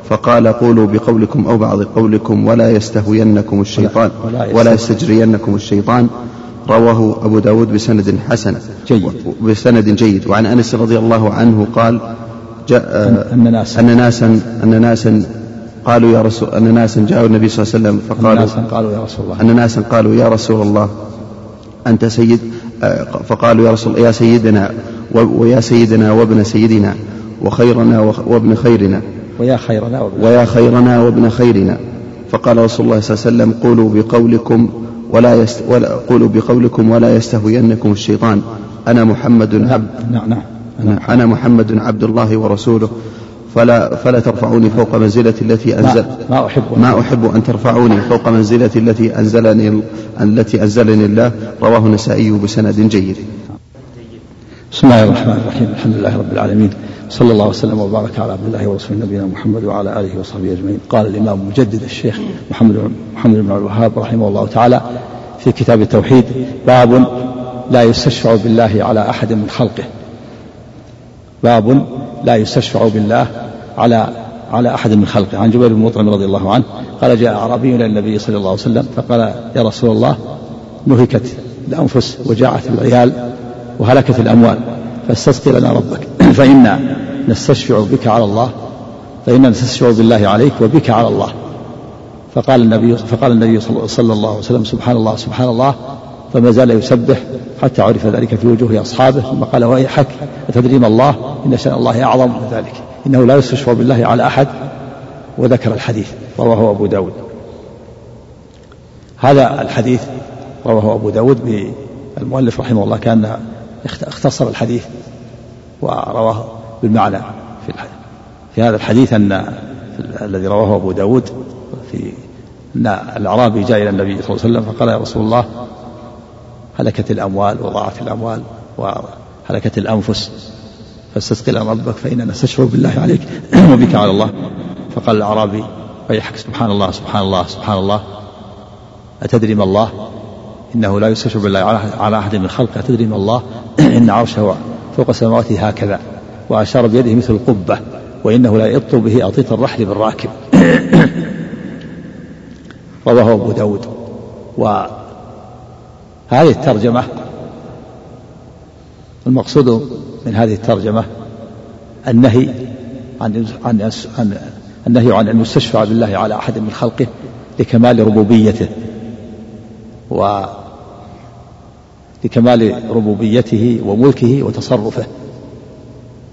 فقال قولوا بقولكم أو بعض قولكم ولا يستهوينكم الشيطان ولا يستجرينكم الشيطان. رواه أبو داود بسند حسن. جيد. بسند جيد. وعن أنس رضي الله عنه قال جاء أن ناسا. أن ناسا أن ناسا قالوا يا رسول أن ناسا جاءوا النبي صلى الله عليه وسلم فقالوا ناسا قالوا يا رسول الله. أن ناسا قالوا يا رسول الله أنت سيد فقالوا يا رسول يا سيدنا ويا سيدنا وابن سيدنا وخيرنا وابن خيرنا. ويا خيرنا وابن ويا خيرنا وابن خيرنا. فقال رسول الله صلى الله عليه وسلم قولوا بقولكم ولا, يست ولا قولوا بقولكم ولا يستهوينكم الشيطان. أنا محمد عبد نعم نعم أنا محمد عبد الله ورسوله. فلا فلا ترفعوني فوق منزلتي التي أنزل ما, ما أحب. ما أحب أن ترفعوني فوق منزلتي التي أنزلني التي أنزلني الله. رواه النسائي بسند جيد. بسم الله الرحمن الرحيم. الحمد لله رب العالمين. صلى الله وسلم وبارك على عبد الله ورسوله نبينا محمد وعلى آله وصحبه أجمعين. قال الإمام مجدد الشيخ محمد محمد بن عبد الوهاب رحمه الله تعالى في كتاب التوحيد باب لا يستشفع بالله على أحد من خلقه. باب لا يستشفع بالله على على أحد من خلقه. عن جبير بن مطعم رضي الله عنه قال جاء أعرابي إلى النبي صلى الله عليه وسلم فقال يا رسول الله نهكت الأنفس وجاعت العيال وهلكت الأموال. فاستسقي لنا ربك. فإنا نستشفع بك على الله. فإنا نستشفع بالله عليك وبك على الله. فقال النبي فقال النبي صلى الله عليه وسلم سبحان الله سبحان الله. فما زال يسبح حتى عرف ذلك في وجوه أصحابه. ثم قال ويحك أتدري ما الله؟ إن شأن الله أعظم من ذلك. إنه لا يستشفى بالله على أحد. وذكر الحديث. رواه أبو داود. هذا الحديث رواه أبو داود. المؤلف رحمه الله كان اختصر الحديث ورواه بالمعنى في الحديث في هذا الحديث أن الذي رواه أبو داود في أن الأعرابي جاء إلى النبي صلى الله عليه وسلم فقال يا رسول الله هلكت الأموال وضاعت الأموال وهلكت الأنفس فاستسقي لنا ربك فإننا نستشفع بالله عليك وبك على الله. فقال الأعرابي ويحك سبحان الله سبحان الله سبحان الله. أتدري ما الله؟ إنه لا يستشفع بالله على أحد من خلقه. أتدري ما الله؟ إن عرشه فوق سماواته هكذا وأشار بيده مثل القبة وإنه لا يطل به أطيط الرحل بالراكب. رواه أبو داود. هذه الترجمة المقصود من هذه الترجمة النهي عن عن عن النهي عن أن يستشفع بالله على أحد من خلقه لكمال ربوبيته. و لكمال ربوبيته وملكه وتصرفه.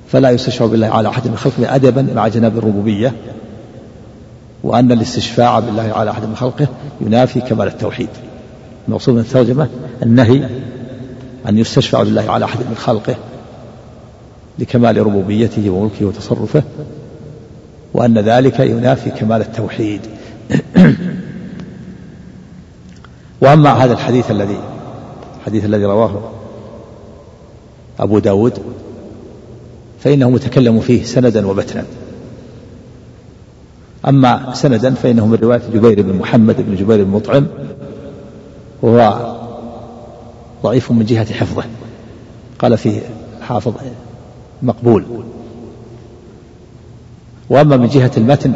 فلا يستشفع بالله على أحد من خلقه أدبا مع جناب الربوبية وأن الاستشفاع بالله على أحد من خلقه ينافي كمال التوحيد. المقصود من الترجمة النهي أن يستشفع بالله على أحد من خلقه لكمال ربوبيته وملكه وتصرفه وأن ذلك ينافي كمال التوحيد. وأما هذا الحديث الذي الحديث الذي رواه أبو داود فإنه متكلم فيه سندا وبتنا أما سندا فإنه من رواية جبير بن محمد بن جبير بن مطعم وهو ضعيف من جهة حفظه. قال فيه الحافظ مقبول. وأما من جهة المتن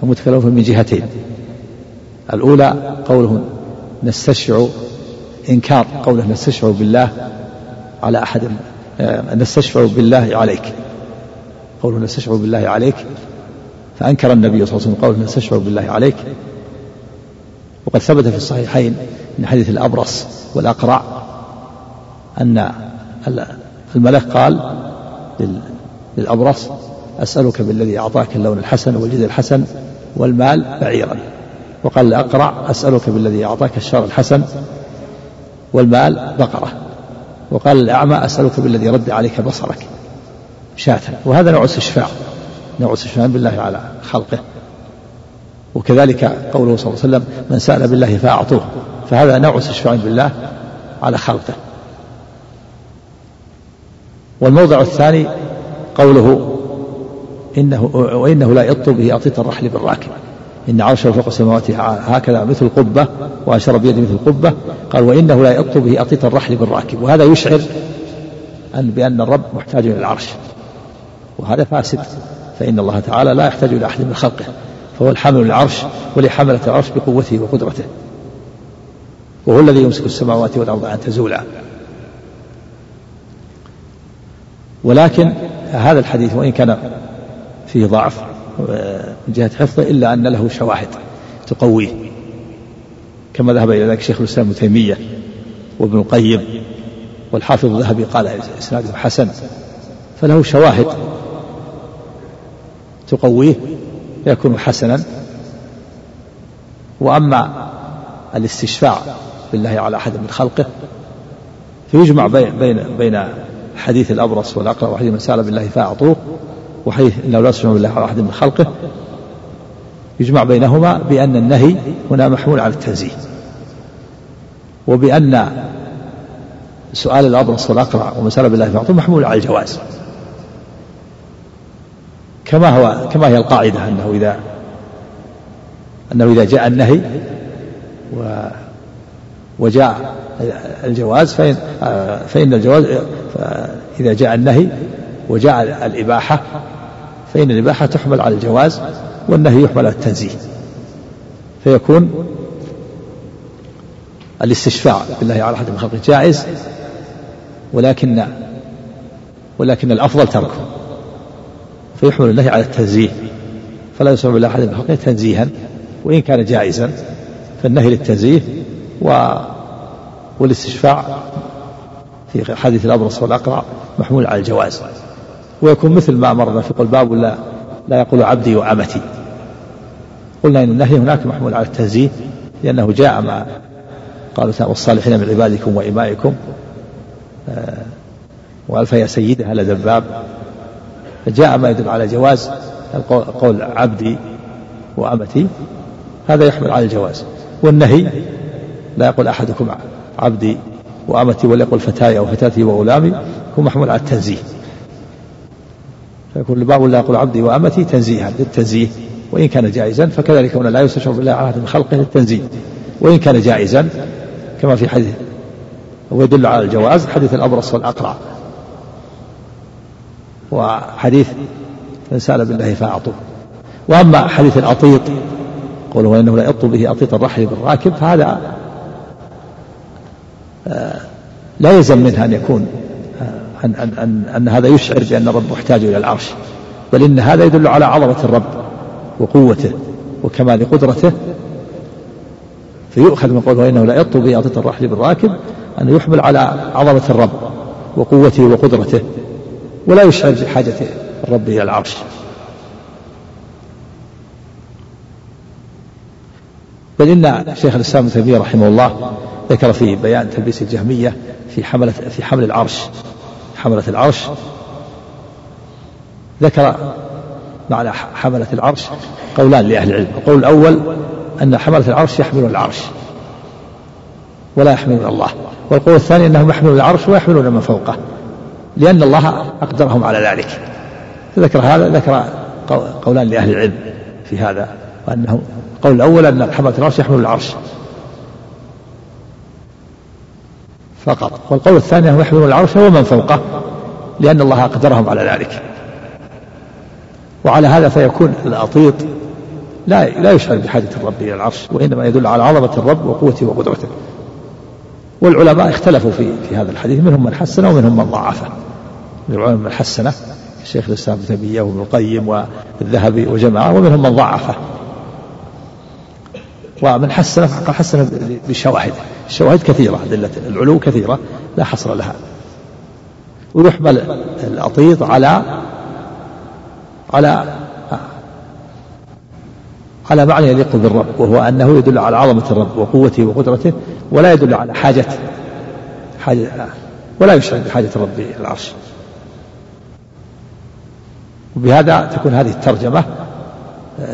فمتكلم من جهتين. الأولى قوله نستشفع إنكار قوله نستشفع بالله على أحد آه، نستشفع بالله عليك. قوله نستشفع بالله عليك فأنكر النبي صلى الله عليه وسلم قوله نستشفع بالله عليك. وقد ثبت في الصحيحين من حديث الأبرص والأقرع أن الملك قال للأبرص أسألك بالذي أعطاك اللون الحسن والجد الحسن والمال بعيرا. وقال الأقرع أسألك بالذي أعطاك الشر الحسن والمال بقرة. وقال الأعمى أسألك بالذي رد عليك بصرك شاة. وهذا نوع استشفاع نوع استشفاع بالله على خلقه. وكذلك قوله صلى الله عليه وسلم من سأل بالله فأعطوه. فهذا نوع استشفاع بالله على خلقه. والموضع الثاني قوله إنه وإنه لا يطل به أطيط الرحل بالراكب. إن عرشه فوق السماوات هكذا مثل قبة وأشار بيده مثل قبة. قال وإنه لا يطل به أطيط الرحل بالراكب. وهذا يشعر أن بأن الرب محتاج إلى العرش. وهذا فاسد. فإن الله تعالى لا يحتاج إلى أحد من خلقه. فهو الحامل للعرش ولحملة العرش بقوته وقدرته. وهو الذي يمسك السماوات والأرض أن تزولا. ولكن هذا الحديث وإن كان فيه ضعف من جهة حفظه إلا أن له شواهد تقويه كما ذهب إلى ذلك شيخ الإسلام ابن تيمية وابن القيم والحافظ الذهبي قال إسناده حسن فله شواهد تقويه يكون حسنا. وأما الاستشفاع بالله على أحد من خلقه فيجمع بين بين بين حديث الأبرص والأقرأ وحديث من سأل بالله فأعطوه وحديث إنه لا تشفع بالله على أحد من خلقه يجمع بينهما بأن النهي هنا محمول على التنزيه. وبأن سؤال الأبرص والأقرع ومن سأل بالله فأعطوه محمول على الجواز. كما هو كما هي القاعدة أنه إذا أنه إذا جاء النهي و وجاء الجواز فإن فإن الجواز إذا جاء النهي وجاء الإباحة فإن الإباحة تحمل على الجواز والنهي يحمل على التنزيه. فيكون الاستشفاع بالله على أحد من خلقه جائز ولكن ولكن الأفضل تركه. فيحمل النهي على التنزيه. فلا يسمع بالله أحد من خلقه تنزيها وإن كان جائزا فالنهي للتنزيه و والاستشفاع في حديث الأبرص والأقرع محمول على الجواز. ويكون مثل ما أمرنا في قول باب لا لا يقول عبدي وأمتي قلنا إن النهي هناك محمول على التنزيه لأنه جاء مع قالوا والصالحين من عبادكم وإمائكم آه وألف يا سيدي هل دباب فجاء ما يدل على جواز قول عبدي وأمتي هذا يحمل على الجواز. والنهي لا يقول أحدكم عبدي وأمتي ولا يقول فتاي أو فتاتي وغلامي هو محمول على التنزيه فيكون الباب لا يقول عبدي وأمتي تنزيها للتنزيه. وإن كان جائزا فكذلك هنا لا يستشعر بالله أحد من خلقه للتنزيه. وإن كان جائزا كما في حديث ويدل على الجواز حديث الأبرص والأقرع. وحديث من سأل بالله فأعطوه. وأما حديث الأطيط قوله وإنه لا يطل به أطيط الرحل بالراكب فهذا آه، لا يلزم منها أن يكون أن, أن, أن, أن هذا يشعر بأن الرب محتاج إلى العرش. بل إن هذا يدل على عظمة الرب وقوته وكمال قدرته. فيؤخذ من قوله إنه لا يطل به أطيط الرحل بالراكب أنه يحمل على عظمة الرب وقوته وقدرته. ولا يشعر بحاجة الرب إلى العرش. بل إن شيخ الإسلام ابن تيمية رحمه الله ذكر في بيان تلبيس الجهمية في حملة في حمل العرش. حملة العرش. ذكر معنى حملة العرش قولان لأهل العلم. القول الأول أن حملة العرش يحملون العرش ولا يحملون الله. والقول الثاني أنهم يحملون العرش ويحملون من فوقه لأن الله أقدرهم على ذلك. ذكر هذا ذكر قولان لأهل العلم في هذا وأنه القول الأول أن حملة العرش يحمل العرش. فقط. والقول الثاني أنه يحمل العرش ومن فوقه لأن الله أقدرهم على ذلك. وعلى هذا فيكون الأطيط لا لا يشعر بحاجة الرب إلى العرش وإنما يدل على عظمة الرب وقوته وقدرته. والعلماء اختلفوا في في هذا الحديث منهم من حسنه ومنهم من ضعفه من العلماء من حسنه الشيخ الإسلام ابن تيمية وابن القيم والذهبي وجماعة ومنهم من ضعفه. ومن حسن فقد حسن بشواهد الشواهد كثيرة أدلة العلو كثيرة لا حصر لها. ويحمل الأطيط على على على معنى يليق بالرب وهو أنه يدل على عظمة الرب وقوته وقدرته ولا يدل على حاجة حاجة ولا يشعر بحاجة الرب العرش. وبهذا تكون هذه الترجمة.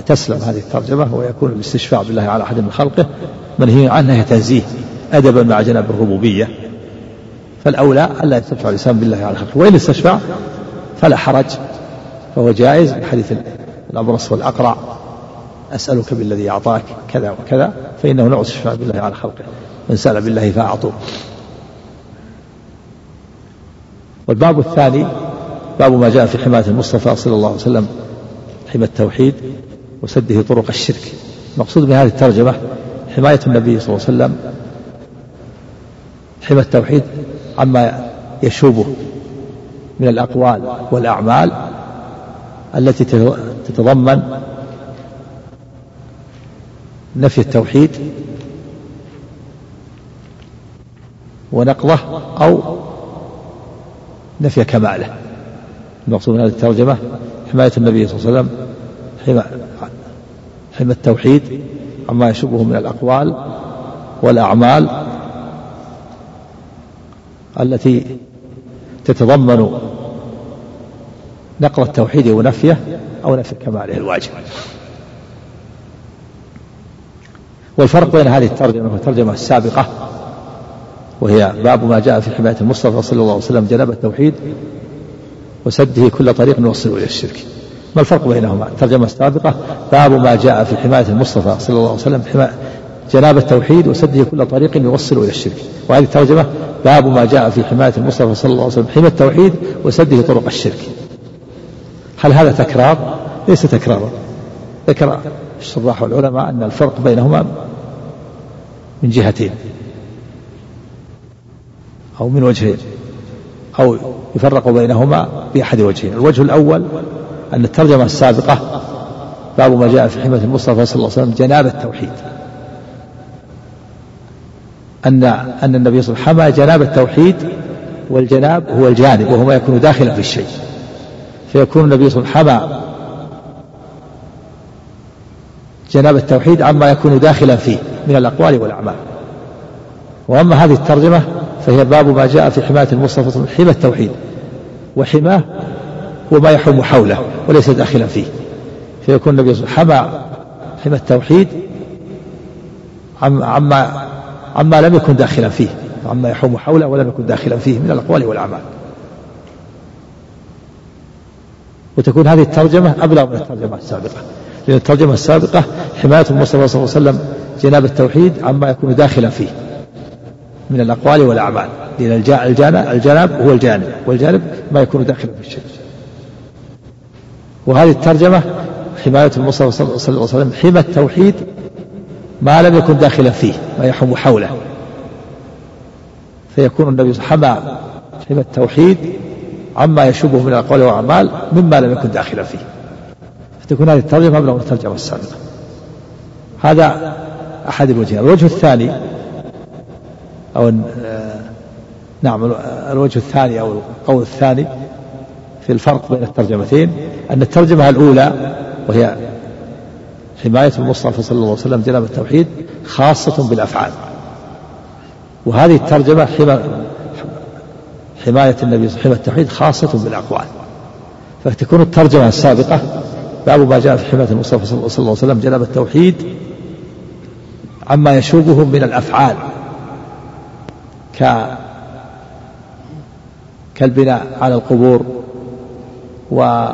تسلم هذه الترجمة ويكون الاستشفاع بالله على أحد من خلقه منهي عنه تنزيه أدبا مع جناب الربوبية. فالأولى ألا يستشفع الإنسان بالله على خلقه. وإن استشفع فلا حرج فهو جائز بحديث الأبرص والأقرع. أسألك بالذي أعطاك كذا وكذا فإنه نوع استشفاع بالله على خلقه. من سأل بالله فأعطوه. والباب الثاني باب ما جاء في حماية المصطفى صلى الله عليه وسلم حمى التوحيد. وسده طرق الشرك. المقصود من هذه الترجمة حماية النبي صلى الله عليه وسلم حمى التوحيد عما يشوبه من الأقوال والأعمال التي تتضمن نفي التوحيد ونقضه أو نفي كماله. المقصود من هذه الترجمة حماية النبي صلى الله عليه وسلم حمى التوحيد عما يشبه من الأقوال والأعمال التي تتضمن نقل التوحيد ونفيه أو نفي كماله الواجب. والفرق بين هذه الترجمة والترجمة السابقة وهي باب ما جاء في حماية المصطفى صلى الله عليه وسلم جناب التوحيد وسده كل طريق يوصل إلى الشرك. ما الفرق بينهما؟ الترجمة السابقة باب ما جاء في حماية المصطفى صلى الله عليه وسلم جناب التوحيد وسده كل طريق يوصل إلى الشرك. وهذه الترجمة باب ما جاء في حماية المصطفى صلى الله عليه وسلم حماية التوحيد وسده طرق الشرك. هل هذا تكرار؟ ليس تكرارا. ذكر الشراح والعلماء أن الفرق بينهما من جهتين. أو من وجهين. أو يفرق بينهما بأحد وجهين. الوجه الأول أن الترجمة السابقة باب ما جاء في حماية المصطفى صلى الله عليه وسلم جناب التوحيد. أن أن النبي صلى الله عليه وسلم حمى جناب التوحيد والجناب هو الجانب وهو ما يكون داخلا في الشيء. فيكون النبي صلى الله عليه وسلم حمى جناب التوحيد عما يكون داخلا فيه من الأقوال والأعمال. وأما هذه الترجمة فهي باب ما جاء في حماية المصطفى حمى التوحيد. وحماه هو ما يحوم حوله وليس داخلا فيه. فيكون النبي صلى الله عليه وسلم حمى حمى التوحيد عما عما لم يكن داخلا فيه. عما يحوم حوله ولم يكن داخلا فيه من الأقوال والأعمال. وتكون هذه الترجمة أبلغ من الترجمة السابقة. لأن الترجمة السابقة حماية المصطفى صلى الله عليه وسلم جناب التوحيد عما يكون داخلا فيه من الأقوال والأعمال. لأن الجانب هو الجانب والجانب ما يكون داخلا في الشيء وهذه الترجمة حماية المصطفى صلى الله عليه وسلم حمى التوحيد ما لم يكن داخلا فيه ما يحوم حوله. فيكون النبي حمى حمى التوحيد عما يشبه من الأقوال والأعمال مما لم يكن داخلا فيه. فتكون هذه الترجمة أبلغ من الترجمة السابقة. هذا أحد الوجهين. الوجه الثاني أو آه، نعم الوجه الثاني أو القول الثاني في الفرق بين الترجمتين أن الترجمة الأولى وهي حماية المصطفى صلى الله عليه وسلم جناب التوحيد خاصة بالأفعال. وهذه الترجمة حماية النبي حماية التوحيد خاصة بالأقوال. فتكون الترجمة السابقة باب ما جاء في حماية المصطفى صلى الله عليه وسلم جناب التوحيد عما يشوبه من الأفعال. ك كالبناء على القبور و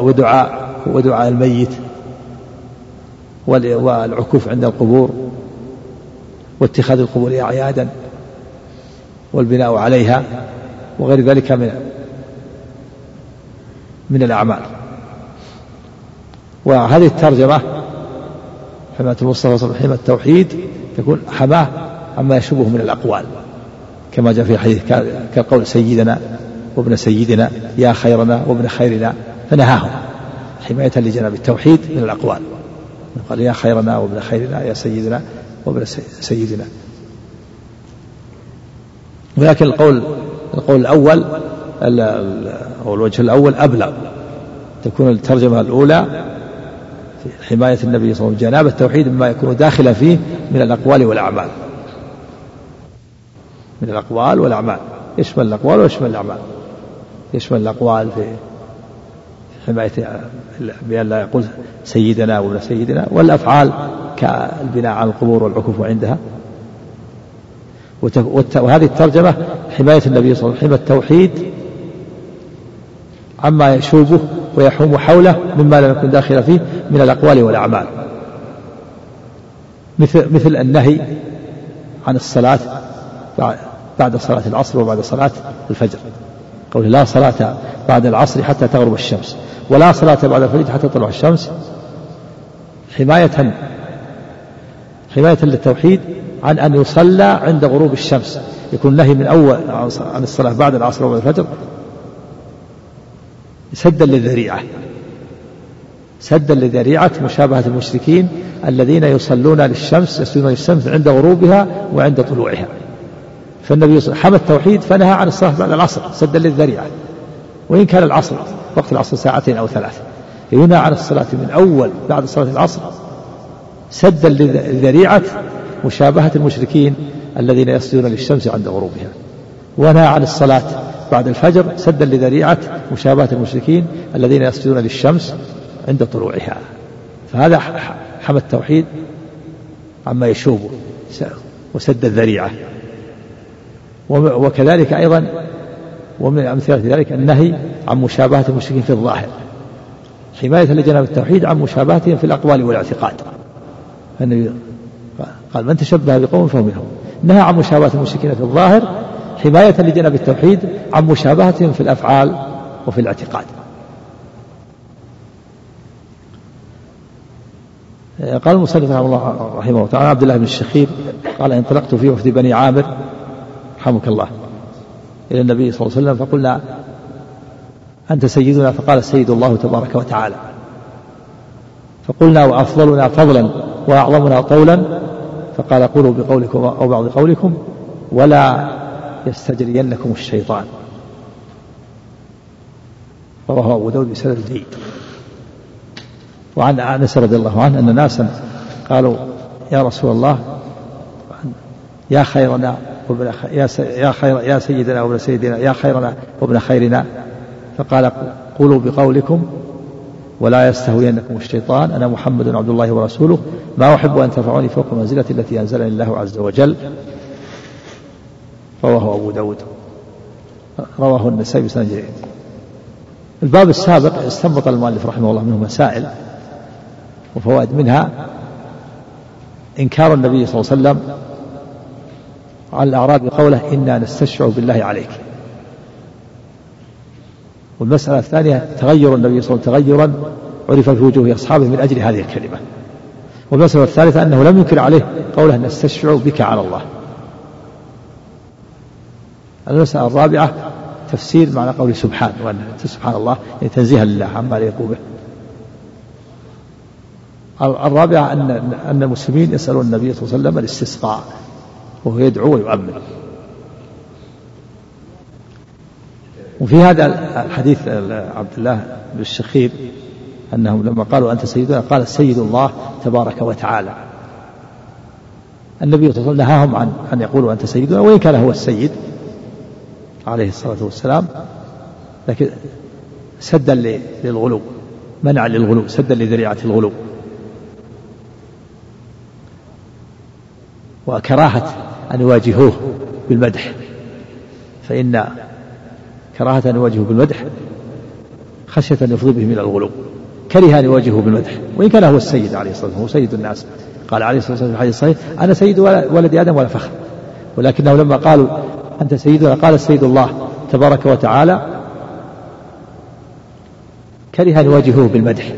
ودعاء ودعاء الميت والعكوف عند القبور واتخاذ القبور أعيادا والبناء عليها وغير ذلك من من الأعمال. وهذه الترجمة حماية المصطفى وسلم التوحيد تكون حماه عما يشبه من الأقوال. كما جاء في الحديث كقول سيدنا وابن سيدنا يا خيرنا وابن خيرنا فنهاهم حماية لجناب التوحيد من الأقوال. قال يا خيرنا وابن خيرنا يا سيدنا وابن سيدنا. ولكن القول القول الأول أو الوجه الأول أبلغ. تكون الترجمة الأولى حماية النبي صلى الله عليه وسلم جناب التوحيد مما يكون داخلا فيه من الأقوال والأعمال. من الأقوال والأعمال. يشمل الأقوال ويشمل الأعمال. يشمل الأقوال في حماية بأن لا يقول سيدنا وابن سيدنا والأفعال كالبناء على القبور والعكوف عندها. وهذه الترجمة حماية النبي صلى الله عليه وسلم حماية التوحيد عما يشوبه ويحوم حوله مما لم يكن داخل فيه من الأقوال والأعمال. مثل مثل النهي عن الصلاة بعد صلاة العصر وبعد صلاة الفجر. قول لا صلاة بعد العصر حتى تغرب الشمس. ولا صلاة بعد الفجر حتى تطلع الشمس حماية حماية للتوحيد عن أن يصلى عند غروب الشمس. يكون نهي من أول عن الصلاة بعد العصر وبعد الفجر. سدا للذريعة. سدا لذريعة مشابهة المشركين الذين يصلون للشمس يسجدون للشمس عند غروبها وعند طلوعها. فالنبي حمى التوحيد فنهى عن الصلاة بعد العصر سدا للذريعة. وإن كان العصر وقت العصر ساعتين أو ثلاث ينهى عن الصلاة من أول بعد صلاة العصر سدا لذريعة مشابهة المشركين الذين يسجدون للشمس عند غروبها. ونهى عن الصلاة بعد الفجر سدا لذريعة مشابهة المشركين الذين يسجدون للشمس عند طلوعها. فهذا حمى التوحيد عما يشوبه وسد الذريعة. وكذلك أيضا ومن أمثلة ذلك النهي عن مشابهة المشركين في الظاهر حماية لجناب التوحيد عن مشابهتهم في الأقوال والاعتقاد. فالنبي قال من تشبه بقوم فهو منهم. نهى عن مشابهة المشركين في الظاهر حماية لجناب التوحيد عن مشابهتهم في الأفعال وفي الاعتقاد. قال المصنف رحمه الله تعالى عبد الله بن الشخير قال انطلقت في وفد بني عامر رحمك الله. إلى النبي صلى الله عليه وسلم فقلنا أنت سيدنا؟ فقال سيد الله تبارك وتعالى. فقلنا وأفضلنا فضلا وأعظمنا طولا فقال قولوا بقولكم أو بعض قولكم ولا يستجرينكم الشيطان. رواه أبو داود بسند جيد. وعن أنس رضي الله عنه أن ناسا قالوا يا رسول الله يا خيرنا وابن يا يا خير يا سيدنا وابن سيدنا يا خيرنا وابن خيرنا. فقال قولوا بقولكم ولا يستهوينكم الشيطان. أنا محمد عبد الله ورسوله. ما أحب أن ترفعوني فوق المنزله التي أنزلني الله عز وجل. رواه أبو داود. رواه النسائي بسند جيد. الباب السابق استنبط المؤلف رحمه الله منه مسائل وفوائد منها إنكار النبي صلى الله عليه وسلم على الأعراب قوله إنا نستشفع بالله عليك. والمسألة الثانية تغير النبي صلى الله عليه وسلم تغيرا عرف في وجوه أصحابه من أجل هذه الكلمة. والمسألة الثالثة أنه لم ينكر عليه قوله نستشفع بك على الله. المسألة الرابعة تفسير معنى قوله سبحان وأن سبحان الله يعني تنزيها لله عما لا يقوم به. الرابعة أن أن المسلمين يسألون النبي صلى الله عليه وسلم الاستسقاء. وهو يدعو ويؤمن. وفي هذا الحديث عبد الله بن الشخير أنهم لما قالوا أنت سيدنا قال السيد الله تبارك وتعالى. النبي صلى الله عليه وسلم نهاهم عن أن يقولوا أنت سيدنا وإن كان هو السيد عليه الصلاة والسلام لكن سدا للغلو منعا للغلو سدا لذريعة الغلو. وكراهة أن يواجهوه بالمدح. فإن كراهة أن يواجهوه بالمدح خشية أن يفضي بهم إلى الغلو. كره أن يواجهوه بالمدح. وإن كان هو السيد عليه الصلاة والسلام هو سيد الناس. قال عليه الصلاة والسلام في الحديث الصحيح أنا سيد ولد آدم ولا فخر. ولكنه لما قالوا أنت سيدنا قال السيد الله تبارك وتعالى كره أن يواجهوه بالمدح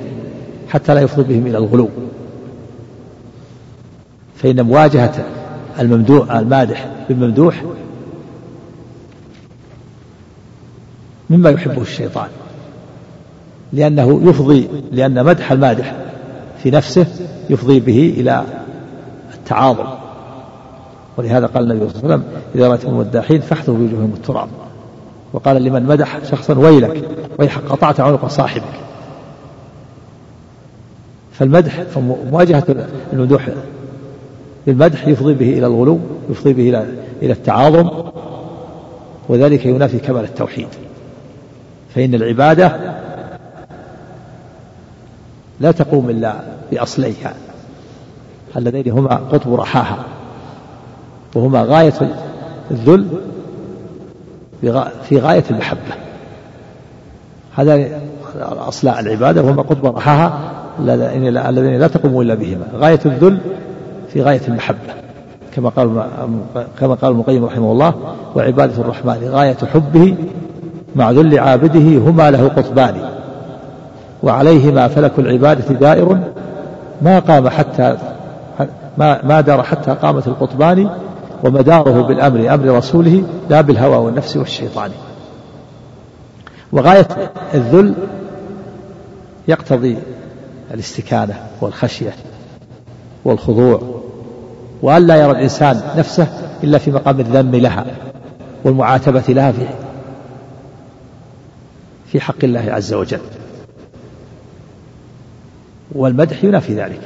حتى لا يفضي بهم إلى الغلو. فإن مواجهة الممدوح المادح بالممدوح. مما يحبه الشيطان. لأنه يفضي لأن مدح المادح في نفسه يفضي به إلى التعاظم. ولهذا قال النبي صلى الله عليه وسلم إذا رأيتم المداحين فاحذوا بوجوههم التراب. وقال لمن مدح شخصا ويلك ويحق قطعت عنق صاحبك. فالمدح فمواجهة المدوح بالمدح يفضي به إلى الغلو يفضي به إلى إلى التعاظم وذلك ينافي كمال التوحيد. فإن العبادة لا تقوم إلا بأصليها. اللذين هما قطب رحاها وهما غاية الذل في غاية المحبة. هذا أصلاء العبادة وهما قطب رحاها الذين لا تقوم إلا بهما. غاية الذل في غاية المحبة كما قال كما قال ابن القيم رحمه الله وعبادة الرحمن غاية حبه مع ذل عابده هما له قطبان وعليهما فلك العبادة دائر ما قام حتى ما ما دار حتى قامت القطبان ومداره بالأمر أمر رسوله لا بالهوى والنفس والشيطان. وغاية الذل يقتضي الاستكانة والخشية والخضوع وأن لا يرى الإنسان نفسه إلا في مقام الذم لها والمعاتبة لها في في حق الله عز وجل. والمدح ينافي ذلك.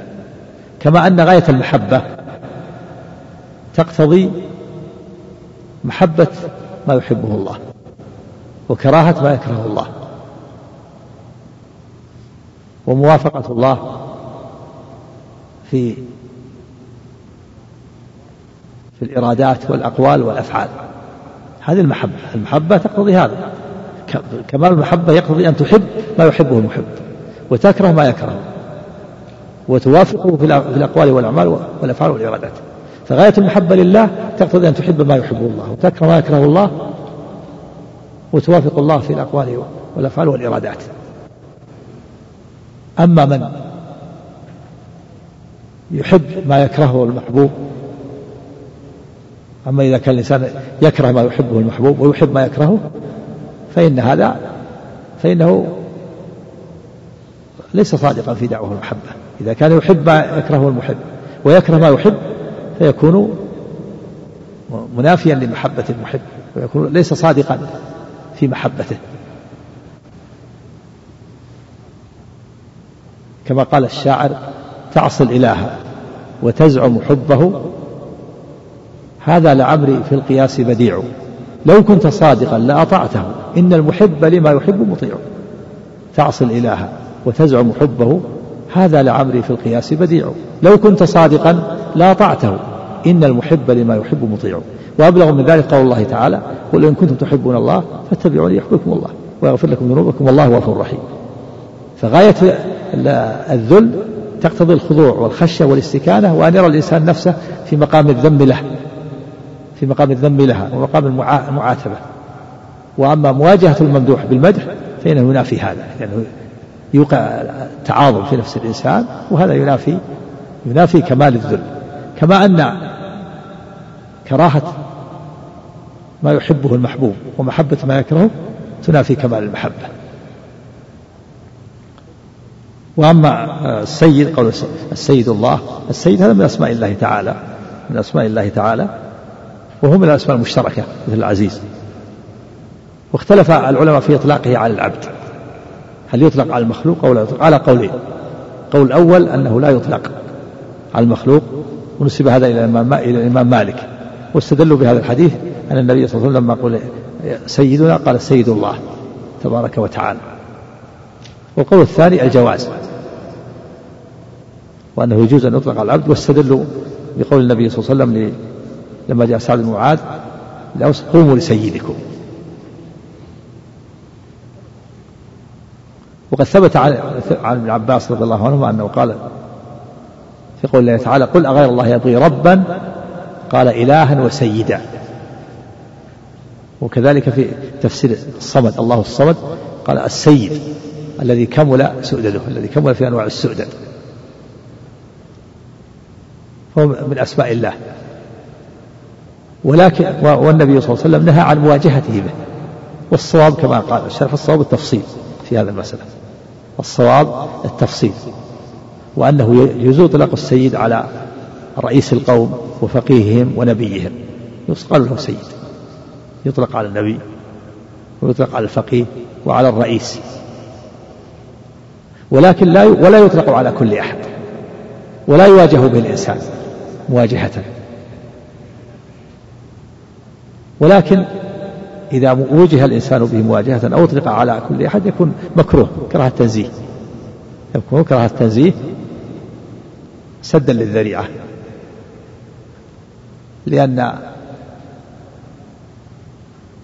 كما أن غاية المحبة تقتضي محبة ما يحبه الله وكراهة ما يكرهه الله وموافقة الله في في الإرادات والأقوال والأفعال. هذه المحبة. المحبة تقتضي هذا. كمال المحبة يقتضي أن تحب ما يحبه المحب وتكره ما يكرهه وتوافقه في الأقوال والأعمال والأفعال والإرادات. فغاية المحبة لله تقتضي أن تحب ما يحبه الله وتكره ما يكرهه الله وتوافق الله في الأقوال والأفعال والإرادات. أما من يحب ما يكرهه المحبوب أما إذا كان الإنسان يكره ما يحبه المحبوب ويحب ما يكرهه فإن هذا فإنه ليس صادقا في دعوة المحبة. إذا كان يحب ما يكرهه المحب ويكره ما يحب فيكون منافيا لمحبة المحب ويكون ليس صادقا في محبته. كما قال الشاعر تعصي الإله وتزعم حبه هذا لعمري في القياس بديع. لو كنت صادقا لأطعته. إن المحب لما يحب مطيع. تعصي الإله وتزعم حبه. هذا لعمري في القياس بديع. لو كنت صادقا لأطعته. إن المحب لما يحب مطيع. وأبلغ من ذلك قول الله تعالى قل إن كنتم تحبون الله فاتبعوني يحبكم الله ويغفر لكم ذنوبكم والله غفور رحيم. فغاية الذل تقتضي الخضوع والخشية والاستكانة وأن يرى الإنسان نفسه في مقام الذم له. في مقام الذم لها ومقام المعاتبة. وأما مواجهة الممدوح بالمدح فإنه ينافي هذا لأنه يوقع تعاظم في نفس الإنسان وهذا ينافي ينافي كمال الذل. كما أن كراهة ما يحبه المحبوب ومحبة ما يكرهه تنافي كمال المحبة. وأما السيد قول السيد الله السيد هذا من أسماء الله تعالى من أسماء الله تعالى وهو من الأسماء المشتركة مثل العزيز. واختلف العلماء في إطلاقه على العبد. هل يطلق على المخلوق أو لا يطلق؟ على قولين. قول الأول أنه لا يطلق على المخلوق ونسب هذا إلى الإمام مالك. واستدلوا بهذا الحديث أن النبي صلى الله عليه وسلم لما قال سيدنا قال سيد الله تبارك وتعالى. والقول الثاني الجواز. وأنه يجوز أن يطلق على العبد واستدلوا بقول النبي صلى الله عليه وسلم لما جاء سعد بن معاذ قوموا لسيدكم. وقد ثبت عن ابن عباس رضي الله عنهما أنه قال في قول الله تعالى قل أغير الله يبغي ربا؟ قال إلها وسيدا. وكذلك في تفسير الصمد الله الصمد قال السيد الذي كمل سؤدده الذي كمل في أنواع السؤدد. هو من أسماء الله. ولكن والنبي صلى الله عليه وسلم نهى عن مواجهته به. والصواب كما قال الشرف الصواب التفصيل في هذا المسألة. الصواب التفصيل. وأنه يجوز إطلاق السيد على رئيس القوم وفقيههم ونبيهم. يقال له سيد. يطلق على النبي ويطلق على الفقيه وعلى الرئيس. ولكن لا ولا يطلق على كل أحد. ولا يواجه به الإنسان مواجهة. ولكن إذا وجه الإنسان به مواجهة أو أطلق على كل أحد يكون مكروه كراهة التنزيه يكون كراهة التنزيه سدا للذريعة. لأن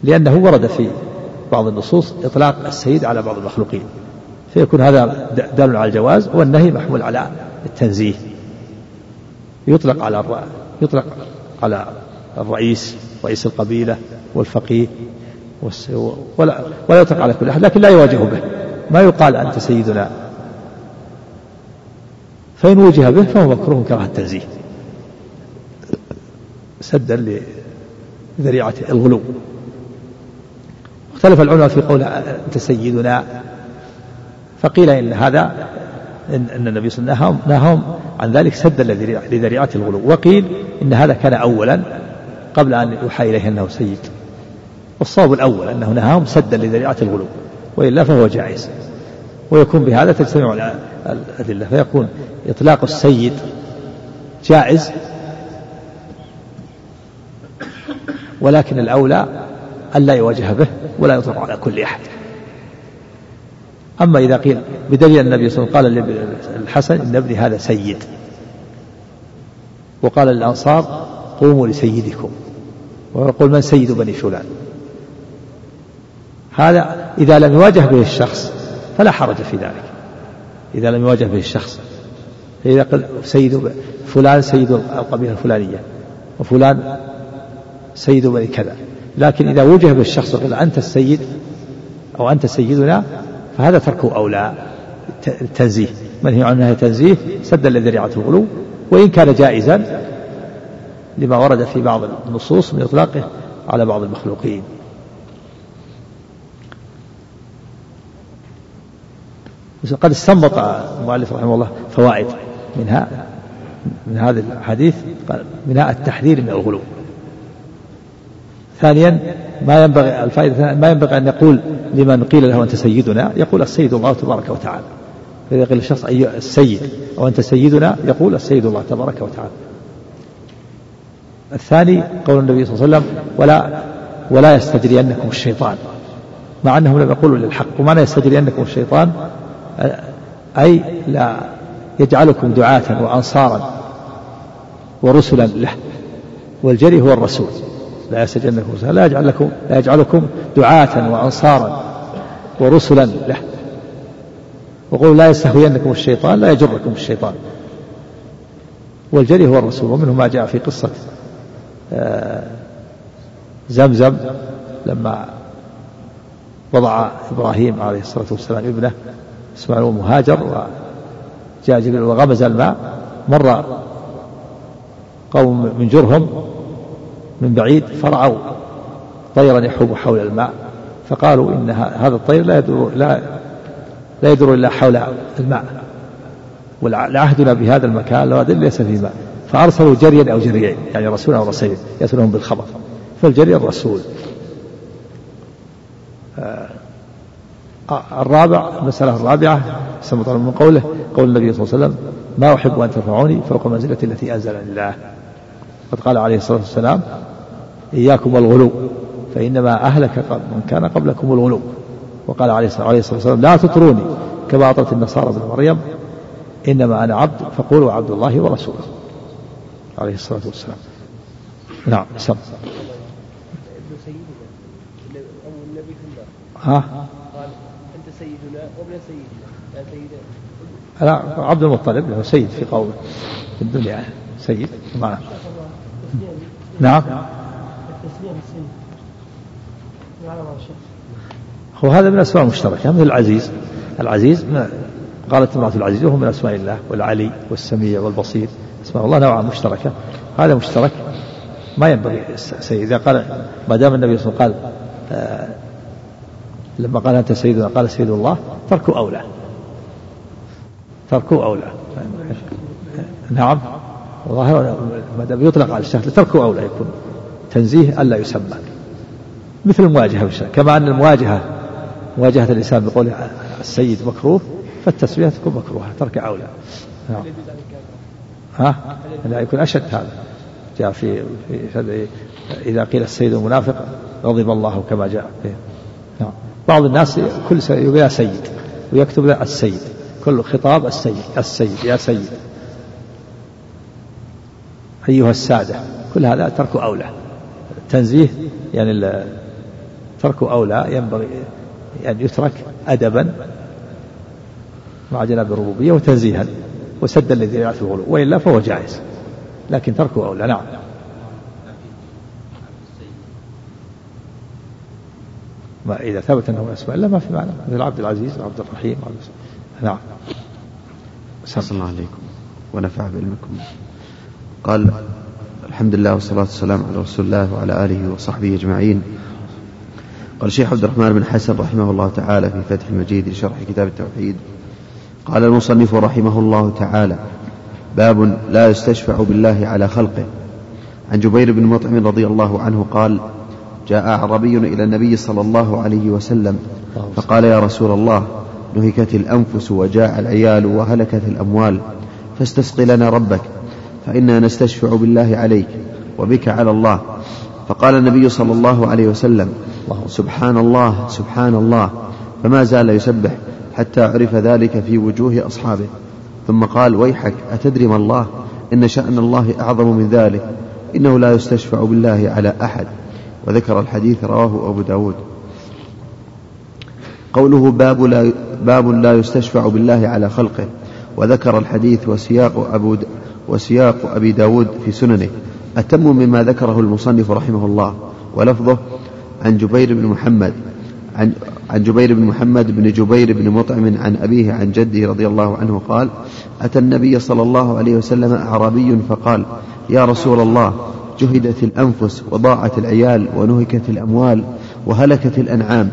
لأنه ورد في بعض النصوص إطلاق السيد على بعض المخلوقين. فيكون هذا دال على الجواز والنهي محمول على التنزيه. يطلق على يطلق على الرئيس. رئيس القبيلة والفقيه ولا ولا يطلق على كل أحد لكن لا يواجه به. ما يقال أنت سيدنا. فإن وجه به فهو مكروه كراهة التنزيه. سدا لذريعة الغلو. اختلف العلماء في قول أنت سيدنا. فقيل إن هذا إن, إن النبي صلى الله عليه وسلم نهاهم عن ذلك سدا لذريعة الغلو. وقيل إن هذا كان أولا قبل أن يوحى إليه أنه سيد. والصواب الأول أنه نهاهم سدا لذريعة الغلو وإلا فهو جائز. ويكون بهذا تجتمع الأدلة فيكون إطلاق السيد جائز ولكن الأولى ألا يواجه به ولا يطلق على كل أحد. أما إذا قيل بدليل النبي صلى الله عليه وسلم قال للحسن إن ابني هذا سيد. وقال للأنصار قوموا لسيدكم. ويقول من سيد بني فلان. هذا إذا لم يواجه به الشخص فلا حرج في ذلك. إذا لم يواجه به الشخص. فإذا قال سيد فلان سيد القبيلة الفلانية وفلان سيد بني كذا. لكن إذا وجه به الشخص وقال أنت السيد أو أنت سيدنا فهذا تركه أولى التنزيه منهي عنه تنزيه؟ سدا لذريعة الغلو وإن كان جائزا لما ورد في بعض النصوص من إطلاقه على بعض المخلوقين. قد استنبط المؤلف رحمه الله فوائد منها من هذا الحديث منها التحذير من الغلو. ثانيا ما ينبغي الفائدة ما ينبغي أن يقول لمن قيل له أنت سيدنا يقول السيد الله تبارك وتعالى. فإذا قيل الشخص أي السيد أو أنت سيدنا يقول السيد الله تبارك وتعالى. الثاني قول النبي صلى الله عليه وسلم ولا ولا يستجرينكم الشيطان. مع أنهم لم يقولوا للحق ومعنى يستجرينكم الشيطان؟ أي لا يجعلكم دعاة وأنصارا ورسلا له والجري هو الرسول. لا يستجنكم لا يجعل لكم لا يجعلكم دعاة وأنصارا ورسلا له. وقول لا يستهوينكم الشيطان لا يجركم الشيطان. والجري هو الرسول ومنه ما جاء في قصة زمزم لما وضع إبراهيم عليه الصلاة والسلام ابنه إسماعيل مهاجر وجاء جبريل وغمز الماء مر قوم من جرهم من بعيد فرعوا طيرا يحوم حول الماء فقالوا إن هذا الطير لا يدور لا لا يدور إلا حول الماء. ولعهدنا بهذا المكان لو ليس فيه ماء. فأرسلوا جريا أو جريين يعني رسولا أو رسولين يأتونهم بالخبر. فالجري الرسول. آه الرابع المسألة الرابعة سمط من قوله قول النبي صلى الله عليه وسلم ما أحب أن ترفعوني فوق المنزلة التي أنزل الله. قد قال عليه الصلاة والسلام إياكم والغلو فإنما أهلك من كان قبلكم الغلو. وقال عليه الصلاة والسلام لا تطروني كما أطرت النصارى ابن مريم إنما أنا عبد فقولوا عبد الله ورسوله. عليه الصلاة والسلام. نعم سم. ها؟ قال أنت سيدنا وابن سيدنا؟ يا سيدنا. لا عبد المطلب له سيد في قومه في الدنيا. سيد معه نعم. هو هذا من الأسماء المشتركة مثل العزيز. العزيز قالت امرأة العزيز وهو من أسماء الله والعلي والسميع والبصير. أسماء الله نوعا مشتركة. هذا مشترك. ما ينبغي سيد إذا قال ما دام النبي صلى الله عليه وسلم قال آه لما قال أنت سيدنا قال سيد الله ترك أولى. تركه أولى. نعم. ظاهر ما دام يطلق على الشهر تركه أولى يكون. تنزيه ألا يسمى. مثل المواجهة بالشهر كما أن المواجهة مواجهة الإنسان بقول السيد مكروه فالتسمية تكون مكروهة ترك أولى. نعم. ها؟ لا يكون أشد هذا. جاء في, في إذا قيل السيد المنافق غضب الله كما جاء. نعم. بعض الناس كل يقول يا سيد ويكتب السيد. كل خطاب السيد السيد يا سيد. أيها السادة. كل هذا ترك أولى. تنزيه يعني ترك أولى ينبغي أن يترك أدبا مع جناب الربوبية وتنزيها. وسدا لذريعة الغلو وإلا فهو جائز لكن تركه أولى. نعم. ما إذا ثبت أنه أسماء الله ما في معنى. مثل عبد العزيز وعبد الرحيم وعبد نعم. صلى الله عليكم ونفع بعلمكم. قال الحمد لله والصلاة والسلام على رسول الله وعلى آله وصحبه أجمعين. قال الشيخ عبد الرحمن بن حسن رحمه الله تعالى في فتح المجيد لشرح كتاب التوحيد. قال المصنف رحمه الله تعالى باب لا يستشفع بالله على خلقه. عن جبير بن مطعم رضي الله عنه قال جاء أعرابي إلى النبي صلى الله عليه وسلم فقال يا رسول الله نهكت الأنفس وجاع العيال وهلكت الأموال فاستسق لنا ربك فإنا نستشفع بالله عليك وبك على الله. فقال النبي صلى الله عليه وسلم سبحان الله سبحان الله فما زال يسبح. حتى عرف ذلك في وجوه أصحابه. ثم قال ويحك أتدري ما الله؟ إن شأن الله أعظم من ذلك إنه لا يستشفع بالله على أحد. وذكر الحديث رواه أبو داود. قوله باب لا, باب لا يستشفع بالله على خلقه. وذكر الحديث وسياق أبو وسياق أبي داود في سننه. أتم مما ذكره المصنف رحمه الله. ولفظه عن جبير بن محمد عن, عن جبير بن محمد بن جبير بن مطعم عن أبيه عن جده رضي الله عنه قال أتى النبي صلى الله عليه وسلم أعرابي فقال يا رسول الله جهدت الأنفس وضاعت العيال ونهكت الأموال وهلكت الأنعام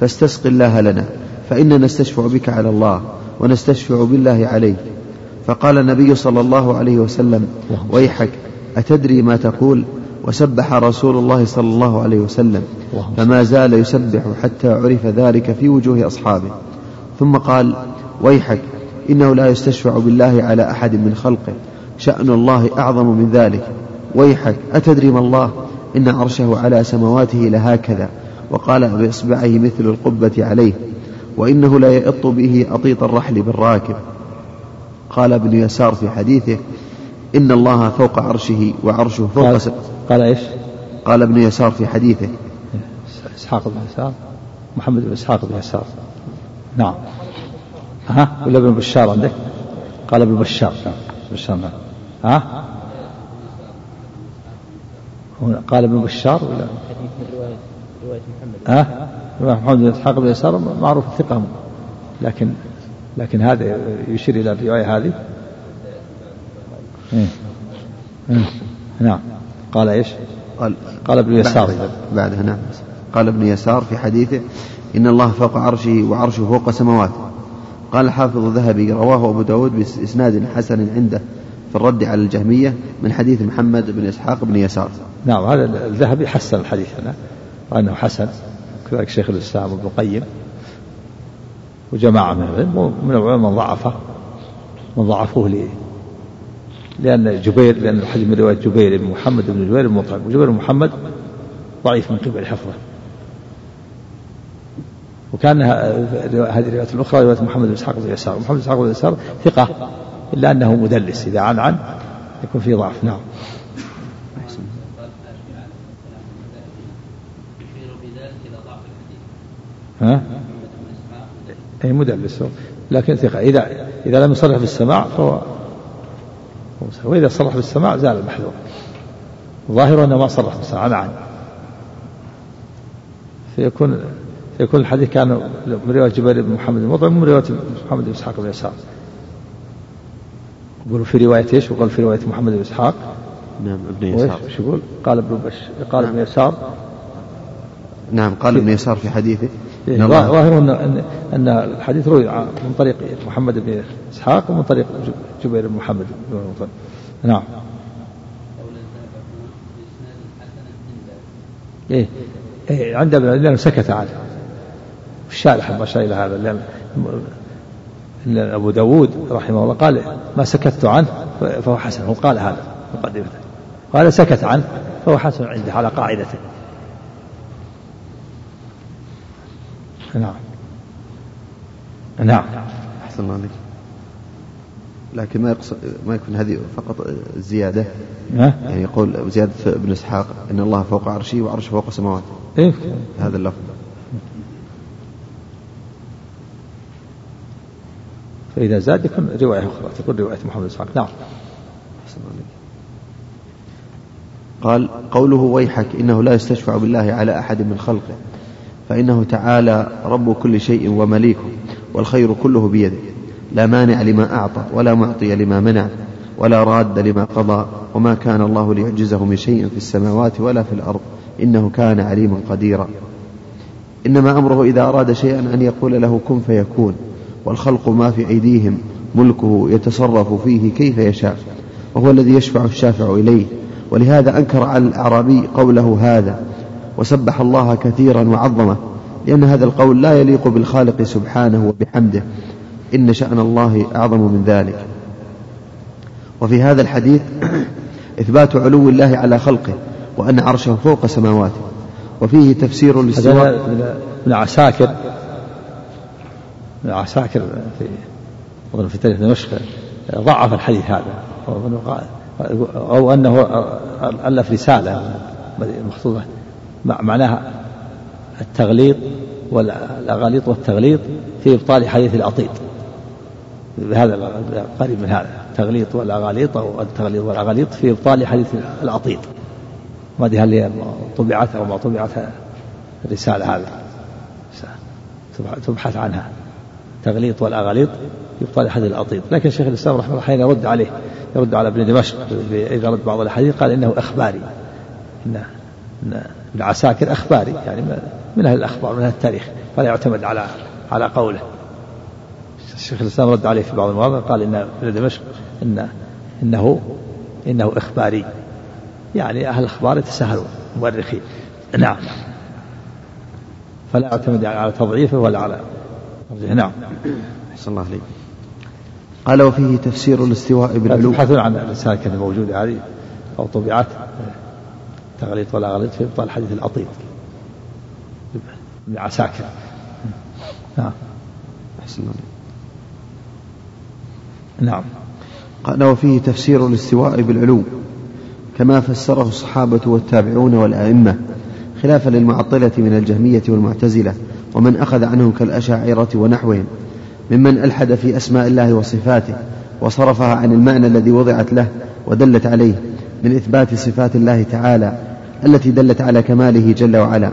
فاستسق الله لنا فإنا نستشفع بك على الله ونستشفع بالله عليك. فقال النبي صلى الله عليه وسلم ويحك أتدري ما تقول؟ وسبح رسول الله صلى الله عليه وسلم. فما زال يسبح حتى عرف ذلك في وجوه أصحابه. ثم قال ويحك إنه لا يستشفع بالله على أحد من خلقه. شأن الله أعظم من ذلك. ويحك أتدري ما الله؟ إن عرشه على سمواته لهكذا. وقال بإصبعه مثل القبة عليه وإنه لا يئط به أطيط الرحل بالراكب. قال ابن يسار في حديثه إن الله فوق عرشه وعرشه فوق قال, قال إيش؟ قال ابن يسار في حديثه. إسحاق بن يسار. محمد بن إسحاق بن يسار. نعم. ها؟ ولا ابن بشار عندك؟ قال ابن بشار. نعم. بشار نعم. ها؟ قال ابن بشار ولا؟ رواية رواية محمد ها؟ محمد بن إسحاق بن يسار معروف الثقة لكن لكن هذا يشير إلى الرواية هذه. إيه. إيه. نعم. قال إيش؟ قال قال ابن يسار. بعدها نعم قال ابن يسار في حديثه إن الله فوق عرشه وعرشه فوق سماواته. قال الحافظ الذهبي رواه أبو داود بإسناد حسن عنده في الرد على الجهمية من حديث محمد بن إسحاق بن يسار. نعم هذا الذهبي حسن الحديث هنا وأنه حسن. كذلك شيخ الإسلام ابن القيم. وجماعة من من العلماء من ضعفة من ضعفوه لأن جبير لأن الحديث من رواية جبير بن محمد بن جبير بن مطعم. وجبير بن محمد ضعيف من قبل حفظه وكان هذه الرواية الأخرى رواية محمد بن إسحاق بن يسار. محمد بن إسحاق بن يسار ثقة إلا أنه مدلس إذا عن عن يكون فيه ضعف. نعم. ها؟ أي مدلس. لكن ثقة. إذا إذا لم يصرح بالسماع فهو وإذا صرح بالسماع زال المحذور. ظاهر أنه ما صرح بالسماع نعم فيكون فيكون الحديث كان من رواية جبير بن محمد المطعم من رواية محمد بن إسحاق بن يسار. يقول في رواية إيش؟ وقال في رواية محمد بن إسحاق. نعم ابن يسار. إيش يقول؟ قال ابن بش... قال ابن يسار. نعم قال ابن يسار في حديثه. ظاهره أن أن الحديث روي من طريق محمد بن إسحاق ومن طريق جبير بن محمد بن نعم. إيه, إيه عند ابن لأنه سكت عنه الشارح ما شاء إلى هذا. لأن أبو داود رحمه الله قال ما سكت عنه فهو حسن. هو قال هذا مقدمته قال سكت عنه فهو حسن عنده على قاعدته. نعم. نعم. أحسن الله عليك. لكن ما يقصد ما يكون هذه فقط زيادة. يعني يقول زيادة ابن إسحاق إن الله فوق عرشه وعرشه فوق سماواته إيه؟ هذا اللفظ. فإذا زاد يكون رواية أخرى تكون رواية محمد إسحاق نعم. قال قوله ويحك إنه لا يستشفع بالله على أحد من خلقه. فإنه تعالى رب كل شيء ومليكه والخير كله بيده. لا مانع لما أعطى ولا معطي لما منع ولا راد لما قضى وما كان الله ليعجزه من شيء في السماوات ولا في الأرض. إنه كان عليما قديرا. إنما أمره إذا أراد شيئا أن يقول له كن فيكون. والخلق ما في أيديهم ملكه يتصرف فيه كيف يشاء. وهو الذي يشفع الشافع إليه. ولهذا أنكر على الأعرابي قوله هذا. وسبح الله كثيرا وعظمه لأن هذا القول لا يليق بالخالق سبحانه وبحمده. إن شأن الله أعظم من ذلك. وفي هذا الحديث إثبات علو الله على خلقه وأن عرشه فوق سماواته. وفيه تفسير الاستواء ابن عساكر. ابن عساكر في أظن في تاريخ دمشق ضعف الحديث هذا. أو أنه ألف رسالة مخطوطة معناها التغليط والأغاليط والتغليط في إبطال حديث الأطيط بهذا قريب من هذا. التغليط والأغاليط أو التغليط والأغاليط في إبطال حديث الأطيط ما أدري هل طبعت أو ما طبعت الرسالة هذه. تبحث عنها. تغليط والأغاليط في إبطال حديث الأطيط لكن شيخ الإسلام رحمه الله يرد عليه يرد على ابن دمشق إذا رد بعض الأحاديث قال إنه إخباري. إن ابن عساكر أخباري يعني من أهل الأخبار من أهل التاريخ فلا يعتمد على على قوله. الشيخ الإسلام رد عليه في بعض المواضع قال إن دمشق إن إنه إنه إخباري. يعني أهل الأخبار يتساهلون مؤرخين. نعم. فلا يعتمد على تضعيفه ولا على نعم. صلى الله عليه قال وفيه تفسير الاستواء بالعلو. تبحثون عن الرسالة كانت موجودة هذه أو طبعات تغليط ولا غليط في إبطال حديث الأطيب. ابن عساكر نعم. أحسن نعم. قال وفيه تفسير الاستواء بالعلو كما فسره الصحابة والتابعون والأئمة خلافا للمعطلة من الجهمية والمعتزلة ومن أخذ عنهم كالأشاعرة ونحوهم ممن ألحد في أسماء الله وصفاته وصرفها عن المعنى الذي وضعت له ودلت عليه من إثبات صفات الله تعالى التي دلت على كماله جل وعلا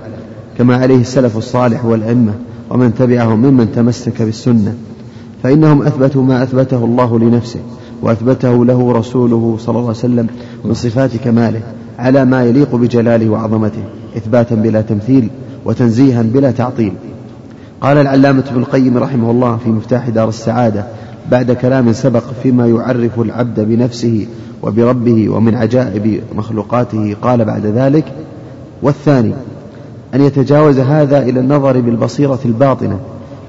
كما عليه السلف الصالح والأئمة ومن تبعهم ممن تمسك بالسنة. فإنهم أثبتوا ما أثبته الله لنفسه وأثبته له رسوله صلى الله عليه وسلم من صفات كماله على ما يليق بجلاله وعظمته إثباتا بلا تمثيل وتنزيها بلا تعطيل. قال العلامة ابن القيم رحمه الله في مفتاح دار السعادة بعد كلام سبق فيما يعرف العبد بنفسه وبربه ومن عجائب مخلوقاته قال بعد ذلك والثاني أن يتجاوز هذا إلى النظر بالبصيرة الباطنة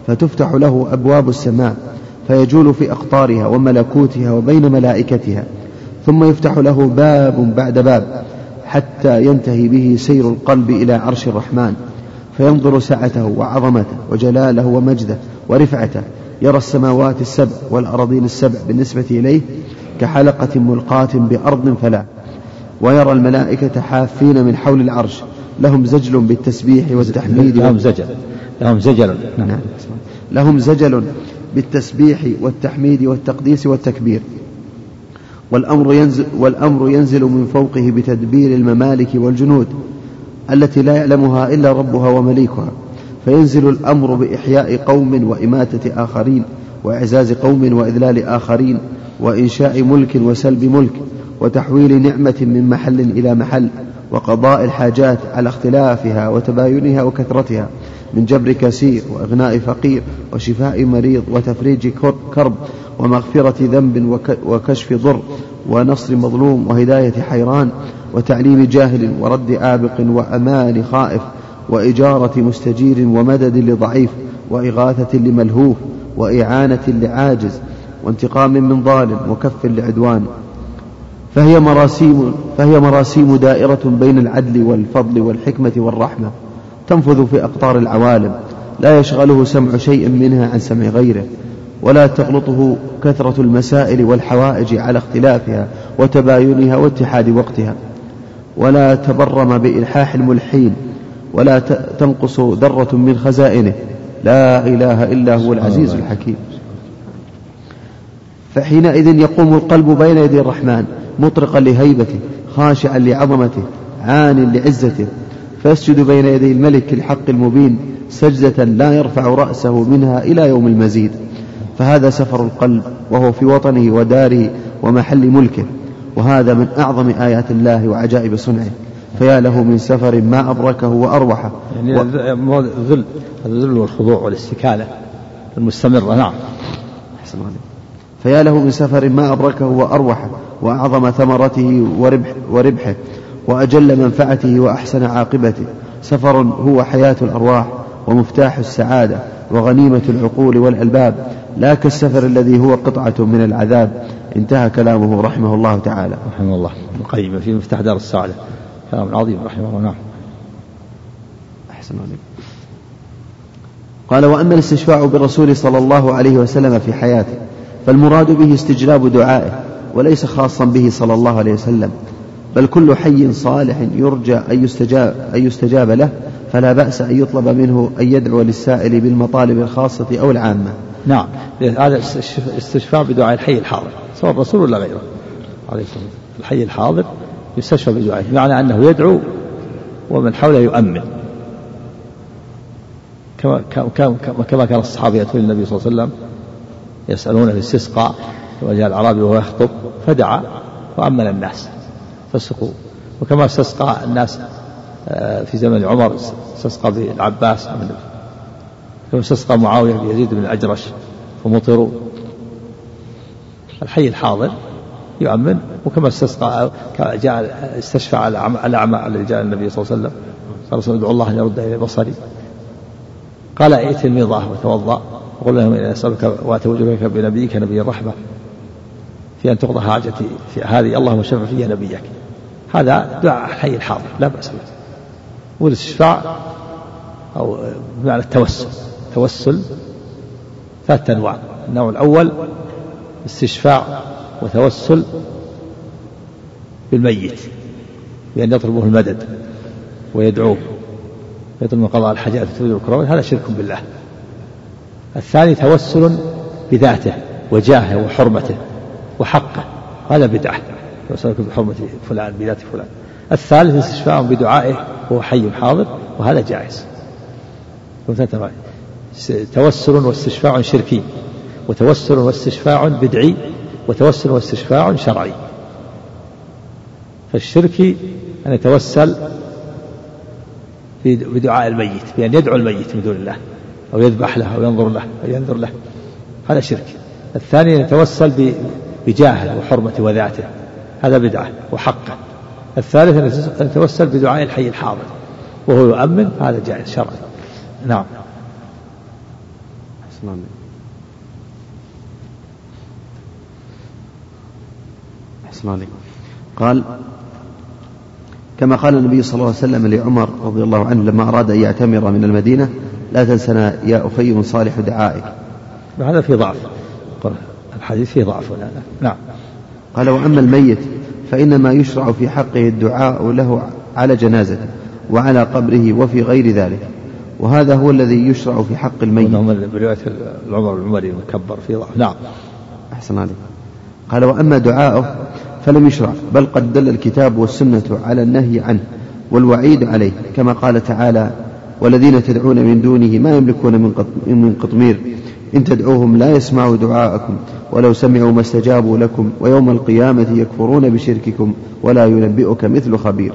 فتفتح له أبواب السماء فيجول في أقطارها وملكوتها وبين ملائكتها ثم يفتح له باب بعد باب حتى ينتهي به سير القلب إلى عرش الرحمن فينظر سعته وعظمته وجلاله ومجده ورفعته يرى السماوات السبع والأراضين السبع بالنسبة إليه كحلقة ملقاة بأرض فلا ويرى الملائكة حافين من حول العرش لهم زجل بالتسبيح والتحميد لهم زجل لهم زجل. نعم. لهم زجل بالتسبيح والتحميد والتقديس والتكبير. والأمر ينزل, والأمر ينزل من فوقه بتدبير الممالك والجنود التي لا يعلمها إلا ربها ومليكها. فينزل الأمر بإحياء قوم وإماتة آخرين وإعزاز قوم وإذلال آخرين وإنشاء ملك وسلب ملك وتحويل نعمة من محل إلى محل وقضاء الحاجات على اختلافها وتباينها وكثرتها من جبر كسير وإغناء فقير وشفاء مريض وتفريج كرب ومغفرة ذنب وكشف ضر ونصر مظلوم وهداية حيران وتعليم جاهل ورد آبق وأمان خائف وإجارة مستجير ومدد لضعيف وإغاثة لملهوف وإعانة لعاجز وانتقام من ظالم وكف لعدوان. فهي مراسيم فهي مراسيم دائرة بين العدل والفضل والحكمة والرحمة تنفذ في أقطار العوالم. لا يشغله سمع شيء منها عن سمع غيره ولا تغلطه كثرة المسائل والحوائج على اختلافها وتباينها واتحاد وقتها. ولا تبرم بإلحاح الملحين ولا تنقص ذرة من خزائنه. لا إله إلا هو العزيز الحكيم. فحينئذ يقوم القلب بين يدي الرحمن مطرقا لهيبته خاشعا لعظمته عان لعزته. فيسجد بين يدي الملك الحق المبين سجدة لا يرفع رأسه منها إلى يوم المزيد. فهذا سفر القلب وهو في وطنه وداره ومحل ملكه. وهذا من أعظم آيات الله وعجائب صنعه. فيا له من سفر ما أبركه وأروحه. يعني و... الذل الذل والخضوع والاستكانة المستمرة نعم. أحسن فيا له من سفر ما أبركه وأروحه وأعظم ثمرته وربح وربحه وأجل منفعته وأحسن عاقبته. سفر هو حياة الأرواح ومفتاح السعادة وغنيمة العقول والألباب. لا كالسفر الذي هو قطعة من العذاب. انتهى كلامه رحمه الله تعالى. رحمه الله. القيم في مفتاح دار السعادة. كلام عظيم رحمه الله. نعم. أحسن عليك قال وأما الاستشفاع بالرسول صلى الله عليه وسلم في حياته فالمراد به استجلاب دعائه وليس خاصا به صلى الله عليه وسلم بل كل حي صالح يرجى أن يستجاب, أن يستجاب له فلا بأس أن يطلب منه أن يدعو للسائل بالمطالب الخاصة أو العامة. نعم. هذا استشفاء بدعاء الحي الحاضر سواء الرسول ولا غيره. عليه الصلاة والسلام. الحي الحاضر يستشفى بدعائه بمعنى أنه يدعو ومن حوله يؤمن. كما كما كان الصحابة يأتون النبي صلى الله عليه وسلم يسألون الاستسقاء وجاء الأعرابي وهو يخطب فدعا وأمن الناس فسقوا. وكما استسقى الناس آه، في زمن عمر استسقى بالعباس كما استسقى معاوية بيزيد بن الأجرش فمطروا. الحي الحاضر. يؤمن وكما استسقى جاء استشفع الأعمى الذي جاء النبي صلى الله عليه وسلم. قال ادعو الله أن يرد إلي بصري. قال ائت الميضة وتوضأ. وقل لهم إني أسألك وأتوجهك بنبيك نبي الرحمة. في أن تقضى حاجتي في هذه اللهم شفع فيها نبيك. هذا دعاء الحي الحاضر لا بأس به. والاستشفاع أو بمعنى التوسل توسل ثلاثة أنواع. النوع الأول استشفاع وتوسل بالميت بأن يطلبه المدد ويدعوه يطلب من قضاء الحاجات وتفيد الكرامات هذا شرك بالله. الثاني توسل بذاته وجاهه وحرمته وحقه هذا بدعة. يوصلك بحرمة فلان بذات فلان. الثالث استشفاء بدعائه وهو حي حاضر وهذا جائز. توسل واستشفاع شركي وتوسل واستشفاع بدعي وتوسل واستشفاع شرعي. فالشركي أن يتوسل بدعاء الميت بأن يدعو الميت من دون الله أو يذبح له أو ينظر له أو ينذر له. هذا شرك. الثاني أن يتوسل بجاهه وحرمته وذاته. هذا بدعة وحقه. الثالث أن يتوسل بدعاء الحي الحاضر. وهو يؤمن هذا جائز شرعا. نعم. قال كما قال النبي صلى الله عليه وسلم لعمر رضي الله عنه لما أراد أن يعتمر من المدينة لا تنسنا يا أخي من صالح دعائك. هذا في ضعف. الحديث فيه ضعف نعم. قال وأما الميت فإنما يشرع في حقه الدعاء له على جنازته وعلى قبره وفي غير ذلك. وهذا هو الذي يشرع في حق الميت. برواية العمر العمري المكبر في ضعف. نعم. أحسن عليك قال وأما دعاؤه فلم يشرع بل قد دل الكتاب والسنة على النهي عنه والوعيد عليه كما قال تعالى والذين تدعون من دونه ما يملكون من قطمير إن تدعوهم لا يسمعوا دعاءكم ولو سمعوا ما استجابوا لكم ويوم القيامة يكفرون بشرككم ولا ينبئك مثل خبير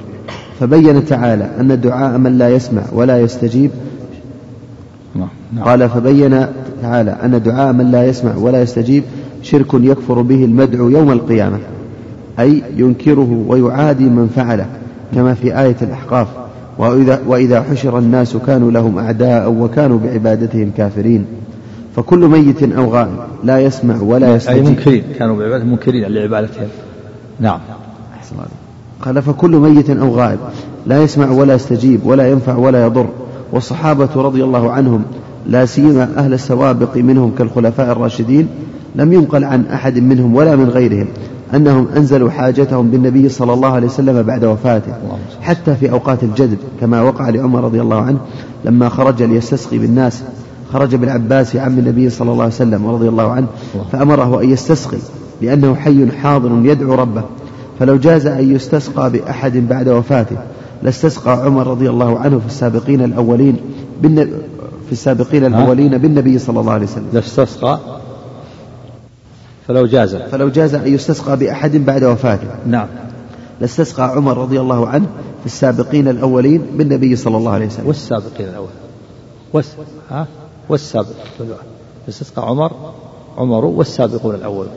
فبين تعالى أن دعاء من لا يسمع ولا يستجيب. قال فبين تعالى أن دعاء من لا يسمع ولا يستجيب شرك يكفر به المدعو يوم القيامة أي ينكره ويعادي من فعله كما في آية الأحقاف وإذا, وإذا حشر الناس كانوا لهم أعداء وكانوا بعبادتهم كافرين. فكل ميت أو غائب لا يسمع ولا يستجيب. أي منكرين كانوا بعبادتهم منكرين لعبادتهم. نعم. أحسن قال فكل ميت أو غائب لا يسمع ولا يستجيب ولا ينفع ولا يضر. والصحابة رضي الله عنهم لا سيما أهل السوابق منهم كالخلفاء الراشدين لم ينقل عن أحد منهم ولا من غيرهم. أنهم أنزلوا حاجتهم بالنبي صلى الله عليه وسلم بعد وفاته حتى في أوقات الجدب كما وقع لعمر رضي الله عنه لما خرج ليستسقي بالناس. خرج بالعباس عم النبي صلى الله عليه وسلم رضي الله عنه فأمره أن يستسقي لأنه حي حاضر يدعو ربه. فلو جاز أن يستسقى بأحد بعد وفاته لاستسقى عمر رضي الله عنه في السابقين الأولين في السابقين الأولين بالنبي صلى الله عليه وسلم. لاستسقى؟ فلو جاز. فلو جاز أن يستسقى بأحد بعد وفاته. نعم. لاستسقى عمر رضي الله عنه في السابقين الأولين بالنبي صلى الله عليه وسلم. والسابقين الأول. ها؟ والسابق. استسقى عمر عمر والسابقون الأولون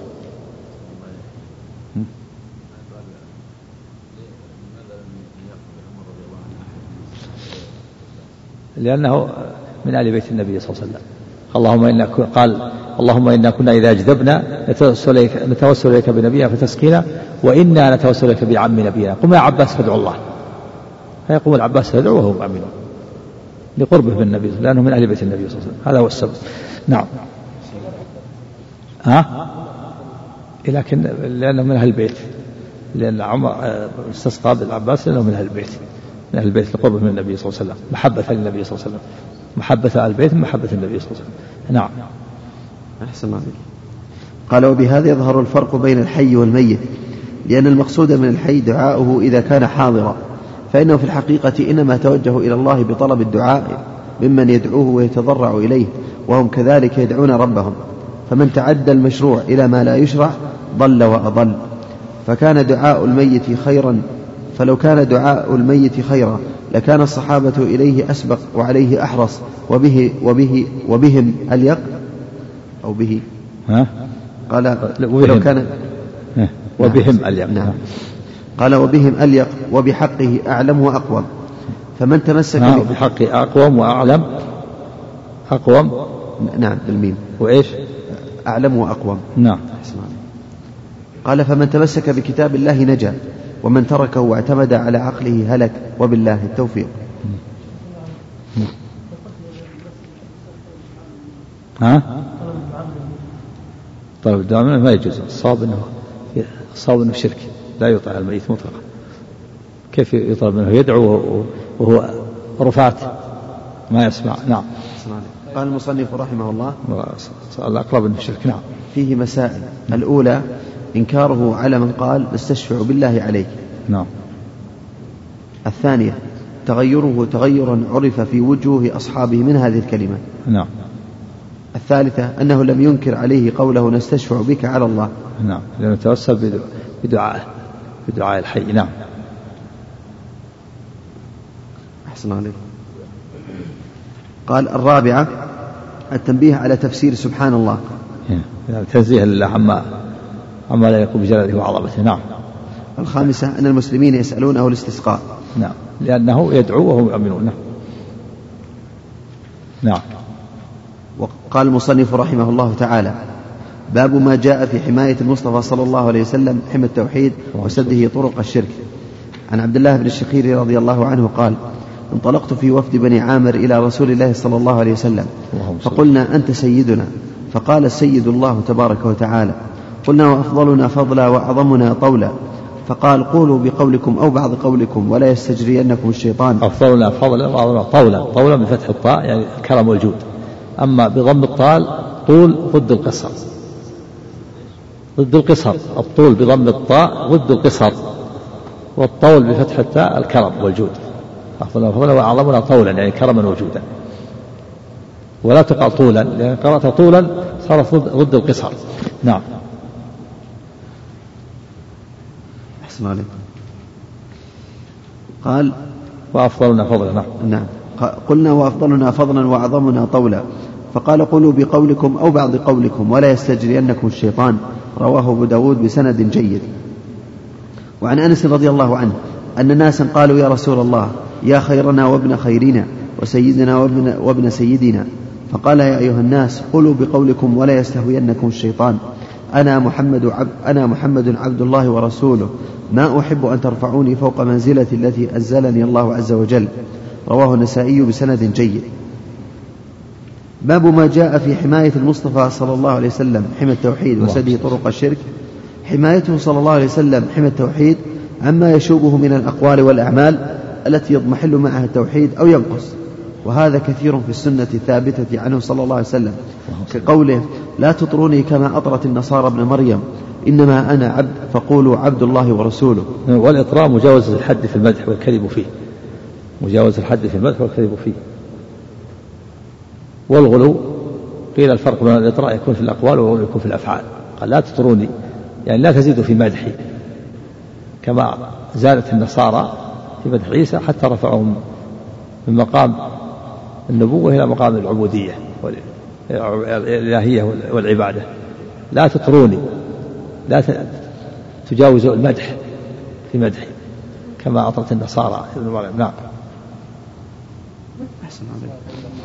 لأنه من آل بيت النبي صلى الله عليه وسلم. اللهم إنا قال اللهم إنا كنا إذا أجدبنا نتوسل إليك, نتوسل إليك بنبينا فتسقينا وإنا نتوسل إليك بعم نبينا. قم يا عباس فادعو الله. فيقوم العباس فيدعو وهم يؤمنون لقربه من النبي لأنه من أهل بيت النبي صلى الله عليه وسلم. هذا هو السبب. نعم. ها؟ لكن لأنه من أهل البيت. لأن عمر استسقى بالعباس لأنه من أهل البيت. من أهل البيت لقربة من النبي صلى الله عليه وسلم محبة للنبي صلى الله عليه وسلم محبة أهل البيت من محبة النبي صلى الله عليه وسلم. نعم. أحسن عليك. قال وبهذا يظهر الفرق بين الحي والميت لأن المقصود من الحي دعاؤه إذا كان حاضرا فإنه في الحقيقة إنما توجه إلى الله بطلب الدعاء ممن يدعوه ويتضرع إليه وهم كذلك يدعون ربهم. فمن تعدى المشروع إلى ما لا يشرع ضل وأضل. فكان دعاء الميت خيرا فلو كان دعاء الميت خيرا لكان الصحابة إليه أسبق وعليه أحرص وبه وبه وبهم أليق أو به. ها؟ قال ولو كان وبهم نعم. أليق. نعم. قال وبهم أليق وبحقه أعلم وأقوم. فمن تمسك نعم بحقه أقوم وأعلم. أقوم. نعم بالميم. وإيش؟ أعلم وأقوم. نعم. قال فمن تمسك بكتاب الله نجا. ومن تركه واعتمد على عقله هلك وبالله التوفيق. ها؟ طلب الدعاء منه ما يجوز الصواب إنه الصواب إنه شرك لا يطع الميت مطلقا. كيف يطلب منه؟ يدعو وهو رفعت. ما يسمع. نعم. قال المصنف رحمه الله الأقرب إنه شرك. نعم. فيه مسائل. الأولى إنكاره على من قال نستشفع بالله عليك. نعم. الثانية تغيره تغيرا عرف في وجوه أصحابه من هذه الكلمة. نعم. الثالثة أنه لم ينكر عليه قوله نستشفع بك على الله. نعم. لأنه توسل بدعائه بدعاء الحي. نعم. أحسن عليك قال الرابعة التنبيه على تفسير سبحان الله. يعني تنزيه لله عما عما لا يقوم بجلاله وعظمته. نعم. الخامسة أن المسلمين يسألونه الاستسقاء. نعم. لأنه يدعو وهم يؤمنون. نعم. نعم. وقال المصنف رحمه الله تعالى باب ما جاء في حماية المصطفى صلى الله عليه وسلم حمى التوحيد وسده طرق الشرك. عن عبد الله بن الشخير رضي الله عنه قال انطلقت في وفد بني عامر إلى رسول الله صلى الله عليه وسلم فقلنا أنت سيدنا؟ فقال السيد الله تبارك وتعالى قلنا وأفضلنا فضلا وأعظمنا طولا فقال قولوا بقولكم أو بعض قولكم ولا يستجرينكم الشيطان. أفضلنا فضلا وأعظمنا طولا طولا بفتح الطاء يعني الكرم والجود. أما بضم الطال طول ضد القصر. ضد القصر. الطول بضم الطاء ضد القصر. والطول بفتح التاء الكرم والجود. أفضل فضلا وأعظمنا طولا يعني كرما وجودا. ولا تقال طولا لأن قرأت طولا صارت ضد القصر. نعم. أحسن عليك قال وأفضلنا فضلا نعم. نعم. قلنا وأفضلنا فضلا وأعظمنا طولا. فقال قولوا بقولكم أو بعض قولكم ولا يستجرينكم الشيطان. رواه أبو داود بسند جيد. وعن أنس رضي الله عنه أن ناسا قالوا يا رسول الله يا خيرنا وابن خيرنا وسيدنا وابن, وابن سيدنا. فقال يا أيها الناس قولوا بقولكم ولا يستهوينكم الشيطان. أنا محمد عبد أنا محمد عبد الله ورسوله. ما أحب أن ترفعوني فوق منزلتي التي أنزلني الله عز وجل. رواه النسائي بسند جيد. باب ما جاء في حماية المصطفى صلى الله عليه وسلم. حمى التوحيد وسده طرق الشرك. حمايته صلى الله عليه وسلم. حمى التوحيد. عما يشوبه من الأقوال والأعمال التي يضمحل معها التوحيد أو ينقص. وهذا كثير في السنة الثابتة عنه صلى الله عليه وسلم كقوله لا تطروني كما أطرت النصارى ابن مريم إنما أنا عبد فقولوا عبد الله ورسوله. والإطراء مجاوزة الحد في المدح والكذب فيه. مجاوزة الحد في المدح والكذب فيه. والغلو قيل الفرق بين الإطراء يكون في الأقوال والغلو يكون في الأفعال. قال لا تطروني يعني لا تزيدوا في مدحي. كما زادت النصارى في مدح عيسى حتى رفعهم من مقام النبوة إلى مقام العبودية الإلهية والعبادة. لا تطروني. لا تجاوزوا المدح في مدحي كما أطرت النصارى. ابن مريم. نعم.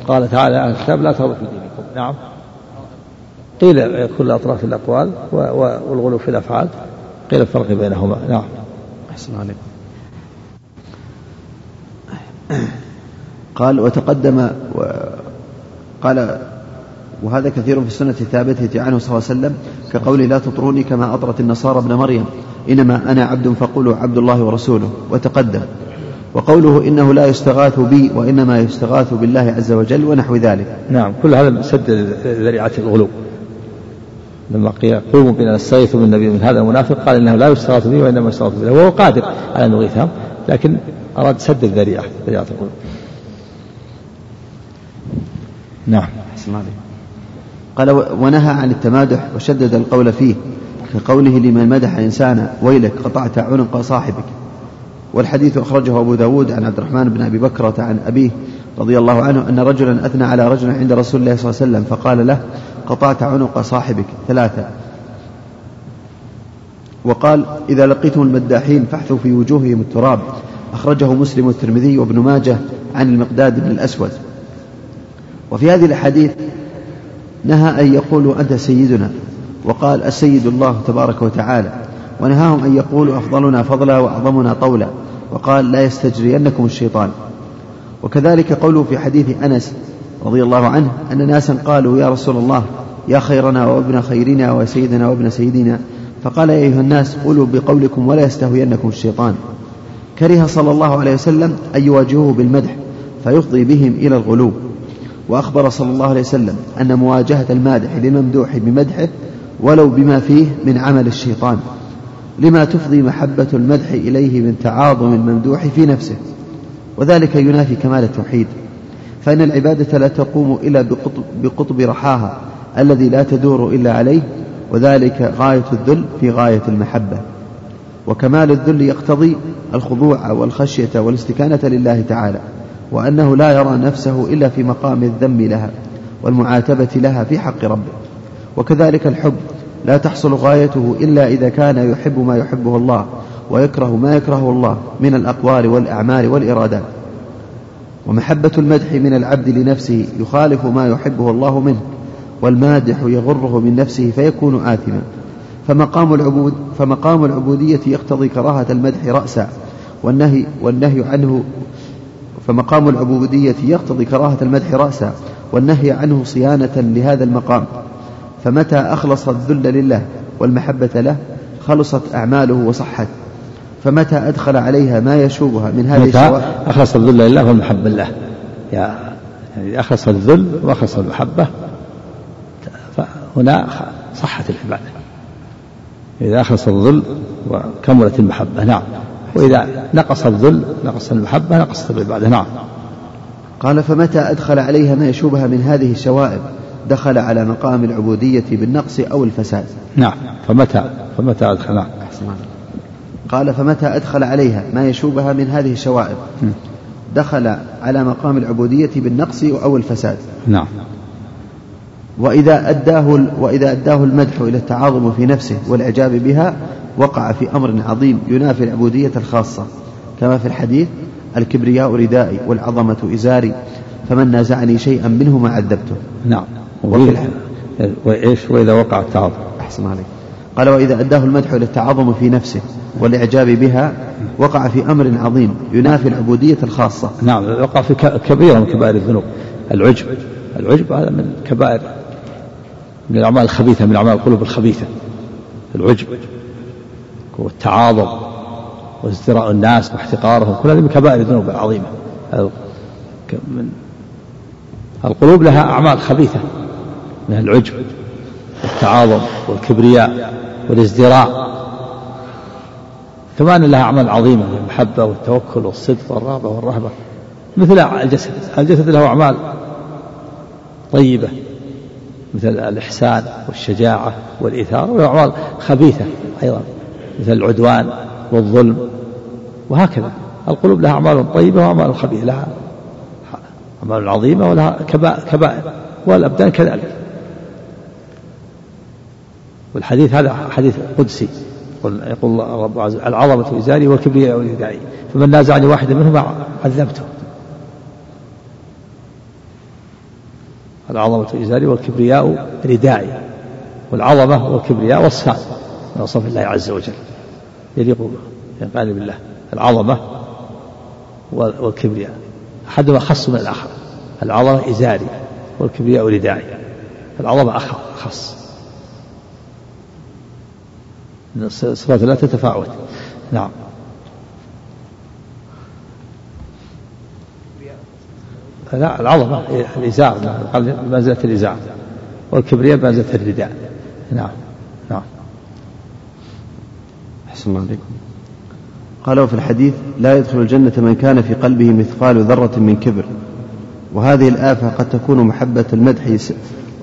قال تعالى أهل الكتاب لا تغلوا في دينكم. نعم. قيل كل أطراف الأقوال والغلو في الأفعال. قيل الفرق بينهما. نعم. أحسن عليكم. قال وتقدم قال وهذا كثير في السنة الثابتة عنه صلى الله عليه وسلم كقول لا تطروني كما أطرت النصارى ابن مريم إنما أنا عبد فقولوا عبد الله ورسوله وتقدم وقوله إنه لا يستغاث بي وإنما يستغاث بالله عز وجل ونحو ذلك نعم كل هذا سد ذريعة الغلو لما قيل قوموا بنا نستغيث بالنبي من هذا المنافق قال إنه لا يستغاث به وإنما يستغاث بالله. وهو قادر على أن يغيثهم لكن أراد سد الذريعة ذريعة القلوب نعم. قال ونهى عن التمادح وشدد القول فيه كقوله لمن مدح إنسانا ويلك قطعت عنق صاحبك. والحديث أخرجه أبو داود عن عبد الرحمن بن أبي بكرة عن أبيه رضي الله عنه أن رجلا أثنى على رجل عند رسول الله صلى الله عليه وسلم فقال له قطعت عنق صاحبك. ثلاثة. وقال إذا لقيتم المداحين فاحثوا في وجوههم التراب. أخرجه مسلم والترمذي وابن ماجه عن المقداد بن الأسود. وفي هذه الأحاديث نهى أن يقولوا أنت سيدنا وقال السيد الله تبارك وتعالى ونهاهم أن يقولوا أفضلنا فضلا وأعظمنا طولا وقال لا يستجرينكم الشيطان. وكذلك قوله في حديث أنس رضي الله عنه أن ناسا قالوا يا رسول الله يا خيرنا وابن خيرنا وسيدنا وابن سيدنا فقال يا أيها الناس قولوا بقولكم ولا يستهوينكم الشيطان. كره صلى الله عليه وسلم أن يواجهوه بالمدح فيفضي بهم إلى الغلو. وأخبر صلى الله عليه وسلم أن مواجهة المادح للممدوح بمدحه ولو بما فيه من عمل الشيطان. لما تفضي محبة المدح إليه من تعاظم الممدوح في نفسه. وذلك ينافي كمال التوحيد. فإن العبادة لا تقوم إلا بقطب, بقطب رحاها الذي لا تدور إلا عليه وذلك غاية الذل في غاية المحبة. وكمال الذل يقتضي الخضوع والخشية والاستكانة لله تعالى. وأنه لا يرى نفسه إلا في مقام الذم لها والمعاتبة لها في حق ربه. وكذلك الحب لا تحصل غايته إلا إذا كان يحب ما يحبه الله ويكره ما يكرهه الله من الأقوال والأعمال والإرادات. ومحبة المدح من العبد لنفسه يخالف ما يحبه الله منه والمادح يغره من نفسه فيكون آثما. فمقام العبود فمقام العبودية يقتضي كراهة المدح رأسا والنهي والنهي عنه فمقام العبودية يقتضي كراهة المدح رأسا والنهي عنه صيانة لهذا المقام. فمتى أخلص الذل لله والمحبة له خلصت أعماله وصحت. فمتى أدخل عليها ما يشوبها من هذه متى أخلص الذل لله والمحبة له. يعني أخلص الذل وأخلص المحبة فهنا صحت العبادة. إذا أخلص الذل وكملت المحبة نعم. وإذا نقص الذل نقص المحبة نقصت العبادة نعم. قال فمتى أدخل عليها ما يشوبها من هذه الشوائب؟ دخل على مقام العبودية بالنقص أو الفساد. نعم. فمتى؟ فمتى أدخل؟ نعم. قال فمتى أدخل عليها ما يشوبها من هذه الشوائب؟ دخل على مقام العبودية بالنقص أو الفساد. نعم. وإذا أداه وإذا أداه المدح إلى التعاظم في نفسه والإعجاب بها وقع في أمر عظيم ينافي العبودية الخاصة كما في الحديث الكبرياء ردائي والعظمة إزاري فمن نازعني شيئا منهما عذبته. نعم. وإيش؟ وإذا وقع التعاظم. أحسن عليك. قال وإذا أداه المدح إلى التعظم في نفسه والإعجاب بها وقع في أمر عظيم ينافي العبودية الخاصة. نعم. وقع في كبيرة من كبائر الذنوب. العجب. العجب هذا من كبائر من الأعمال الخبيثة من أعمال القلوب الخبيثة. العجب. والتعاظم وازدراء الناس واحتقارهم كل هذه من كبائر الذنوب العظيمة. من القلوب لها أعمال خبيثة من العجب والتعاظم والكبرياء والازدراء. كما أن لها أعمال عظيمة المحبة والتوكل والصدق والرغبة والرهبة. مثل الجسد الجسد له أعمال طيبة مثل الإحسان والشجاعة والإيثار وله أعمال خبيثة أيضا. مثل العدوان والظلم وهكذا. القلوب لها أعمال طيبة وأعمال خبيثة لها أعمال عظيمة ولها كبائر والأبدان كذلك. والحديث هذا حديث قدسي. يقول يقول الله رب عز وجل العظمة إزاري والكبرياء ردائي فمن نازعني واحدا منهما عذبته. العظمة إزاري والكبرياء ردائي والعظمة والكبرياء وصفان من وصف الله عز وجل. يليق ينقال بالله. العظمة والكبرياء. أحدهما أخص من الآخر. العظمة إزاري والكبرياء ردائي العظمة أخص صفات لا تتفاوت. نعم. لا العظمة الإزار بمنزلة الإزار. والكبرياء بمنزلة الرداء. نعم. أحسن الله عليكم. قالوا في الحديث لا يدخل الجنة من كان في قلبه مثقال ذرة من كبر. وهذه الآفة قد تكون محبة المدح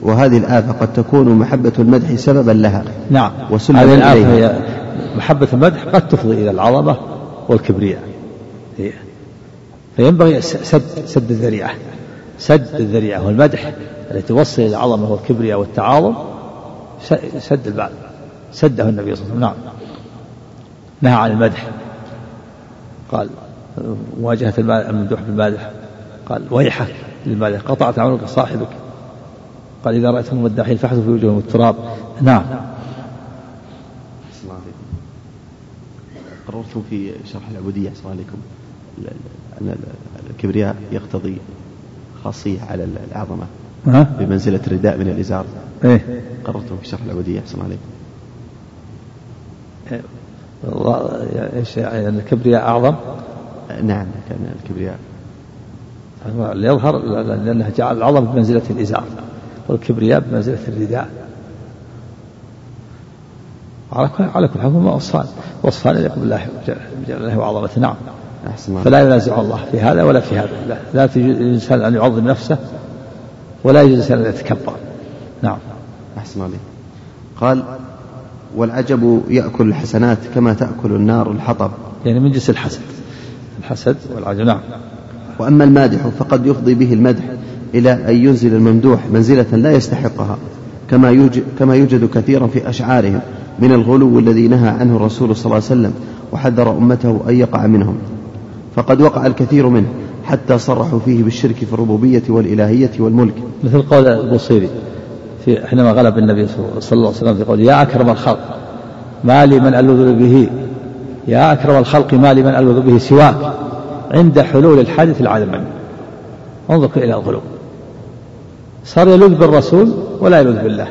وهذه الآفة قد تكون محبة المدح سببا لها. نعم. هذه الآفة هي محبة المدح قد تفضي إلى العظمة والكبرياء. هي. فينبغي سد سد الذريعة. سد الذريعة والمدح التي توصل إلى العظمة والكبرياء والتعاظم سد الباب سده النبي صلى الله عليه وسلم. نعم. نهى عن المدح. قال مواجهة الممدوح بالمادح قال ويحك للمادح قطعت عنق صاحبك. قال إذا رأيتم المداحين فاحذوا في وجوههم التراب. نعم. قررتم في شرح العبودية السلام عليكم أن الكبرياء يقتضي خاصية على العظمة بمنزلة الرداء من الإزار. إيه. قررتم في شرح العبودية السلام عليكم. إيش يعني الكبرياء أعظم؟ نعم كان الكبرياء. يظهر لأنه جعل العظم بمنزلة الإزار والكبرياء بمنزلة الرداء. على كل على كل حال هما وصفان وصفان يليق بالله جلاله وعظمته. نعم. فلا ينازع الله في هذا ولا في هذا. لا, لا تجوز الإنسان أن يعظم نفسه ولا يجوز الإنسان أن يتكبر. نعم. أحسن عليك. قال والعجب يأكل الحسنات كما تأكل النار الحطب. يعني من جنس الحسد؟ الحسد والعجب نعم. وأما المادح فقد يفضي به المدح إلى أن ينزل الممدوح منزلة لا يستحقها كما يوجد, كما يوجد كثيرا في أشعارهم من الغلو الذي نهى عنه الرسول صلى الله عليه وسلم وحذر أمته أن يقع منهم. فقد وقع الكثير منه حتى صرحوا فيه بالشرك في الربوبية والإلهية والملك. مثل قول البوصيري في حينما غلب النبي صلى الله عليه وسلم في قول يا أكرم الخلق ما لي من ألوذ به يا أكرم الخلق ما لي من ألوذ به سواك عند حلول الحادث العالم انظر إلى الغلو. صار يلوذ بالرسول ولا يلوذ بالله.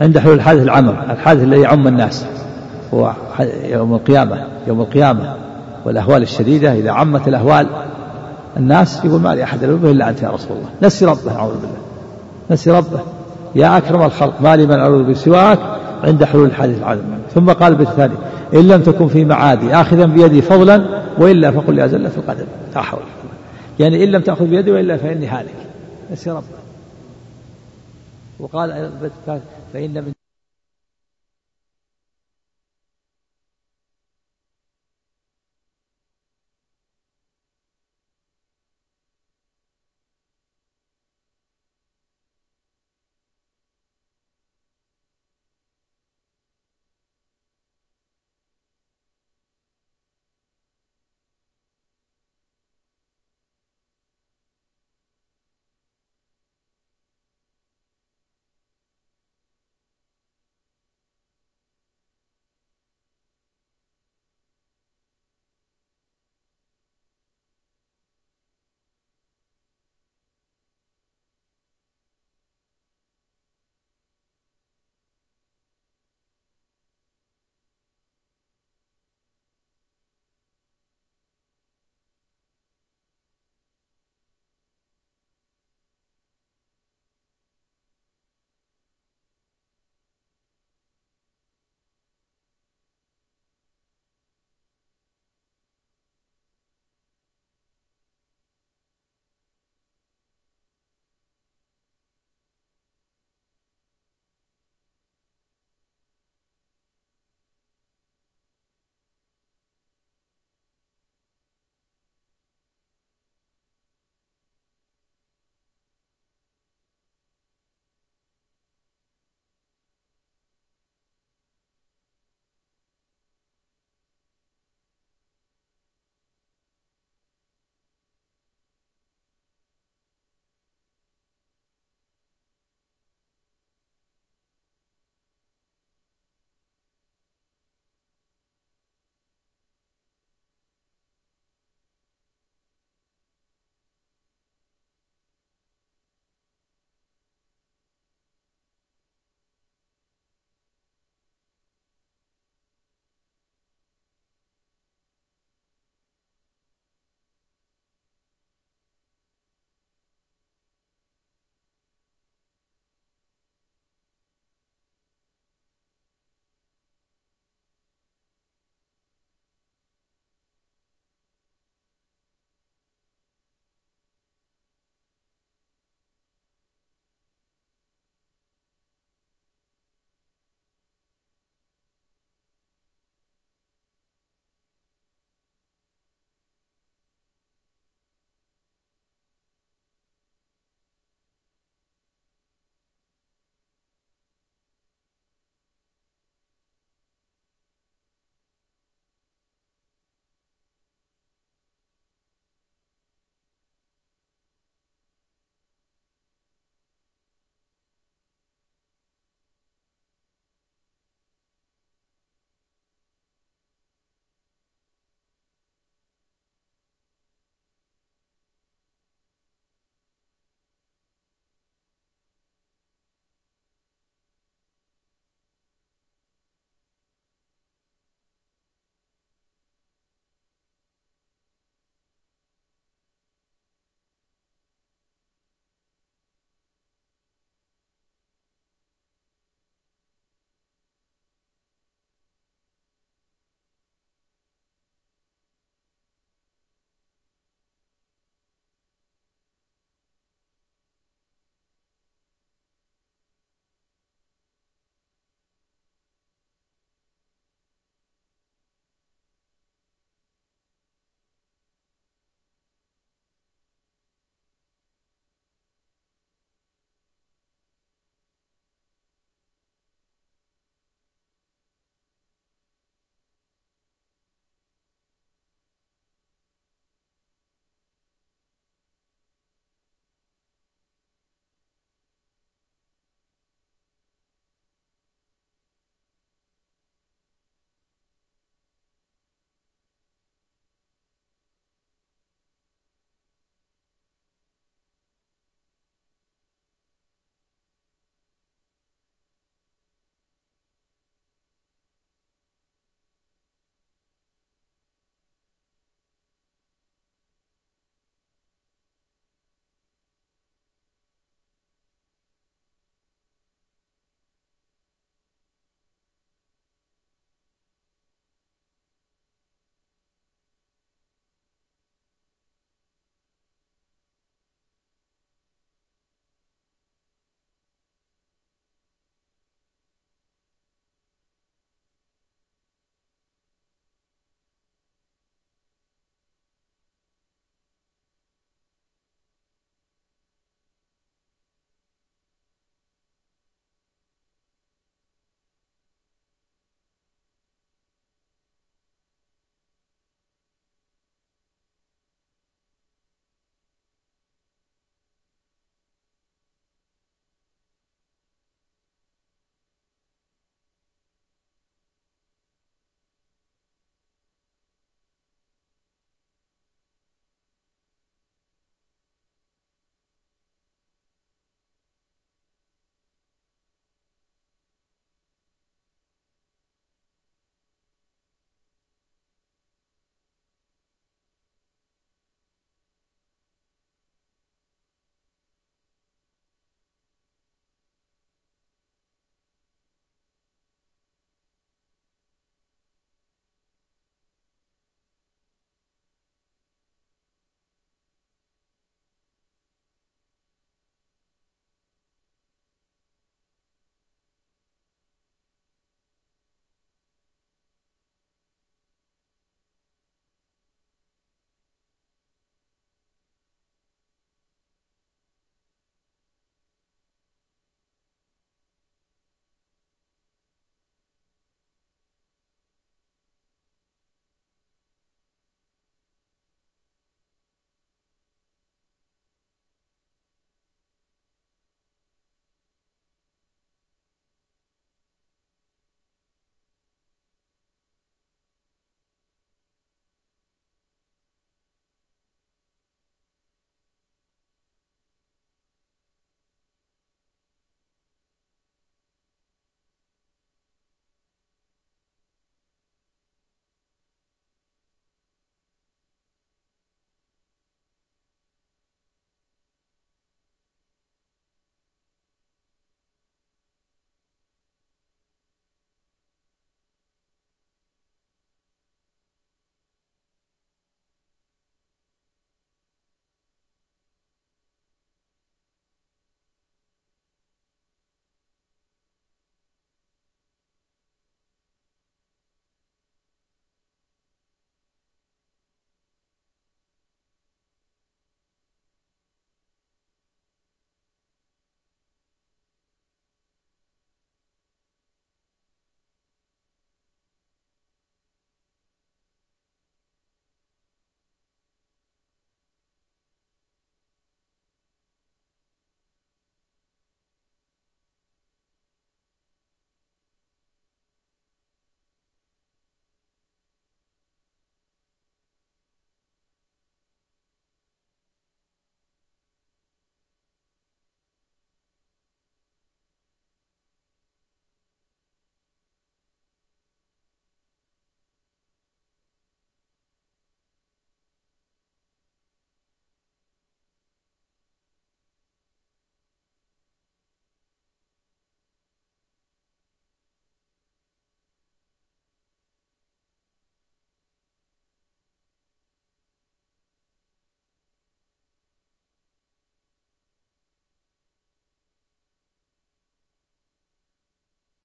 عند حلول الحادث العمم الحادث الذي يعم الناس. هو يوم القيامة يوم القيامة. والأهوال الشديدة إذا عمت الأهوال الناس يقول ما لي أحد يلوذ به إلا أنت يا رسول الله. نسي ربه أعوذ بالله. نسي ربه. يا أكرم الخلق ما لي من أعوذ بسواك عند حلول الحادث العظيم. ثم قال بالثاني إن لم تكن في معادي آخذا بيدي فضلا وإلا فقل يا زلة القدم. لا حول يعني إن لم تأخذ بيدي وإلا فإني هالك. نسي ربه وقال فإن من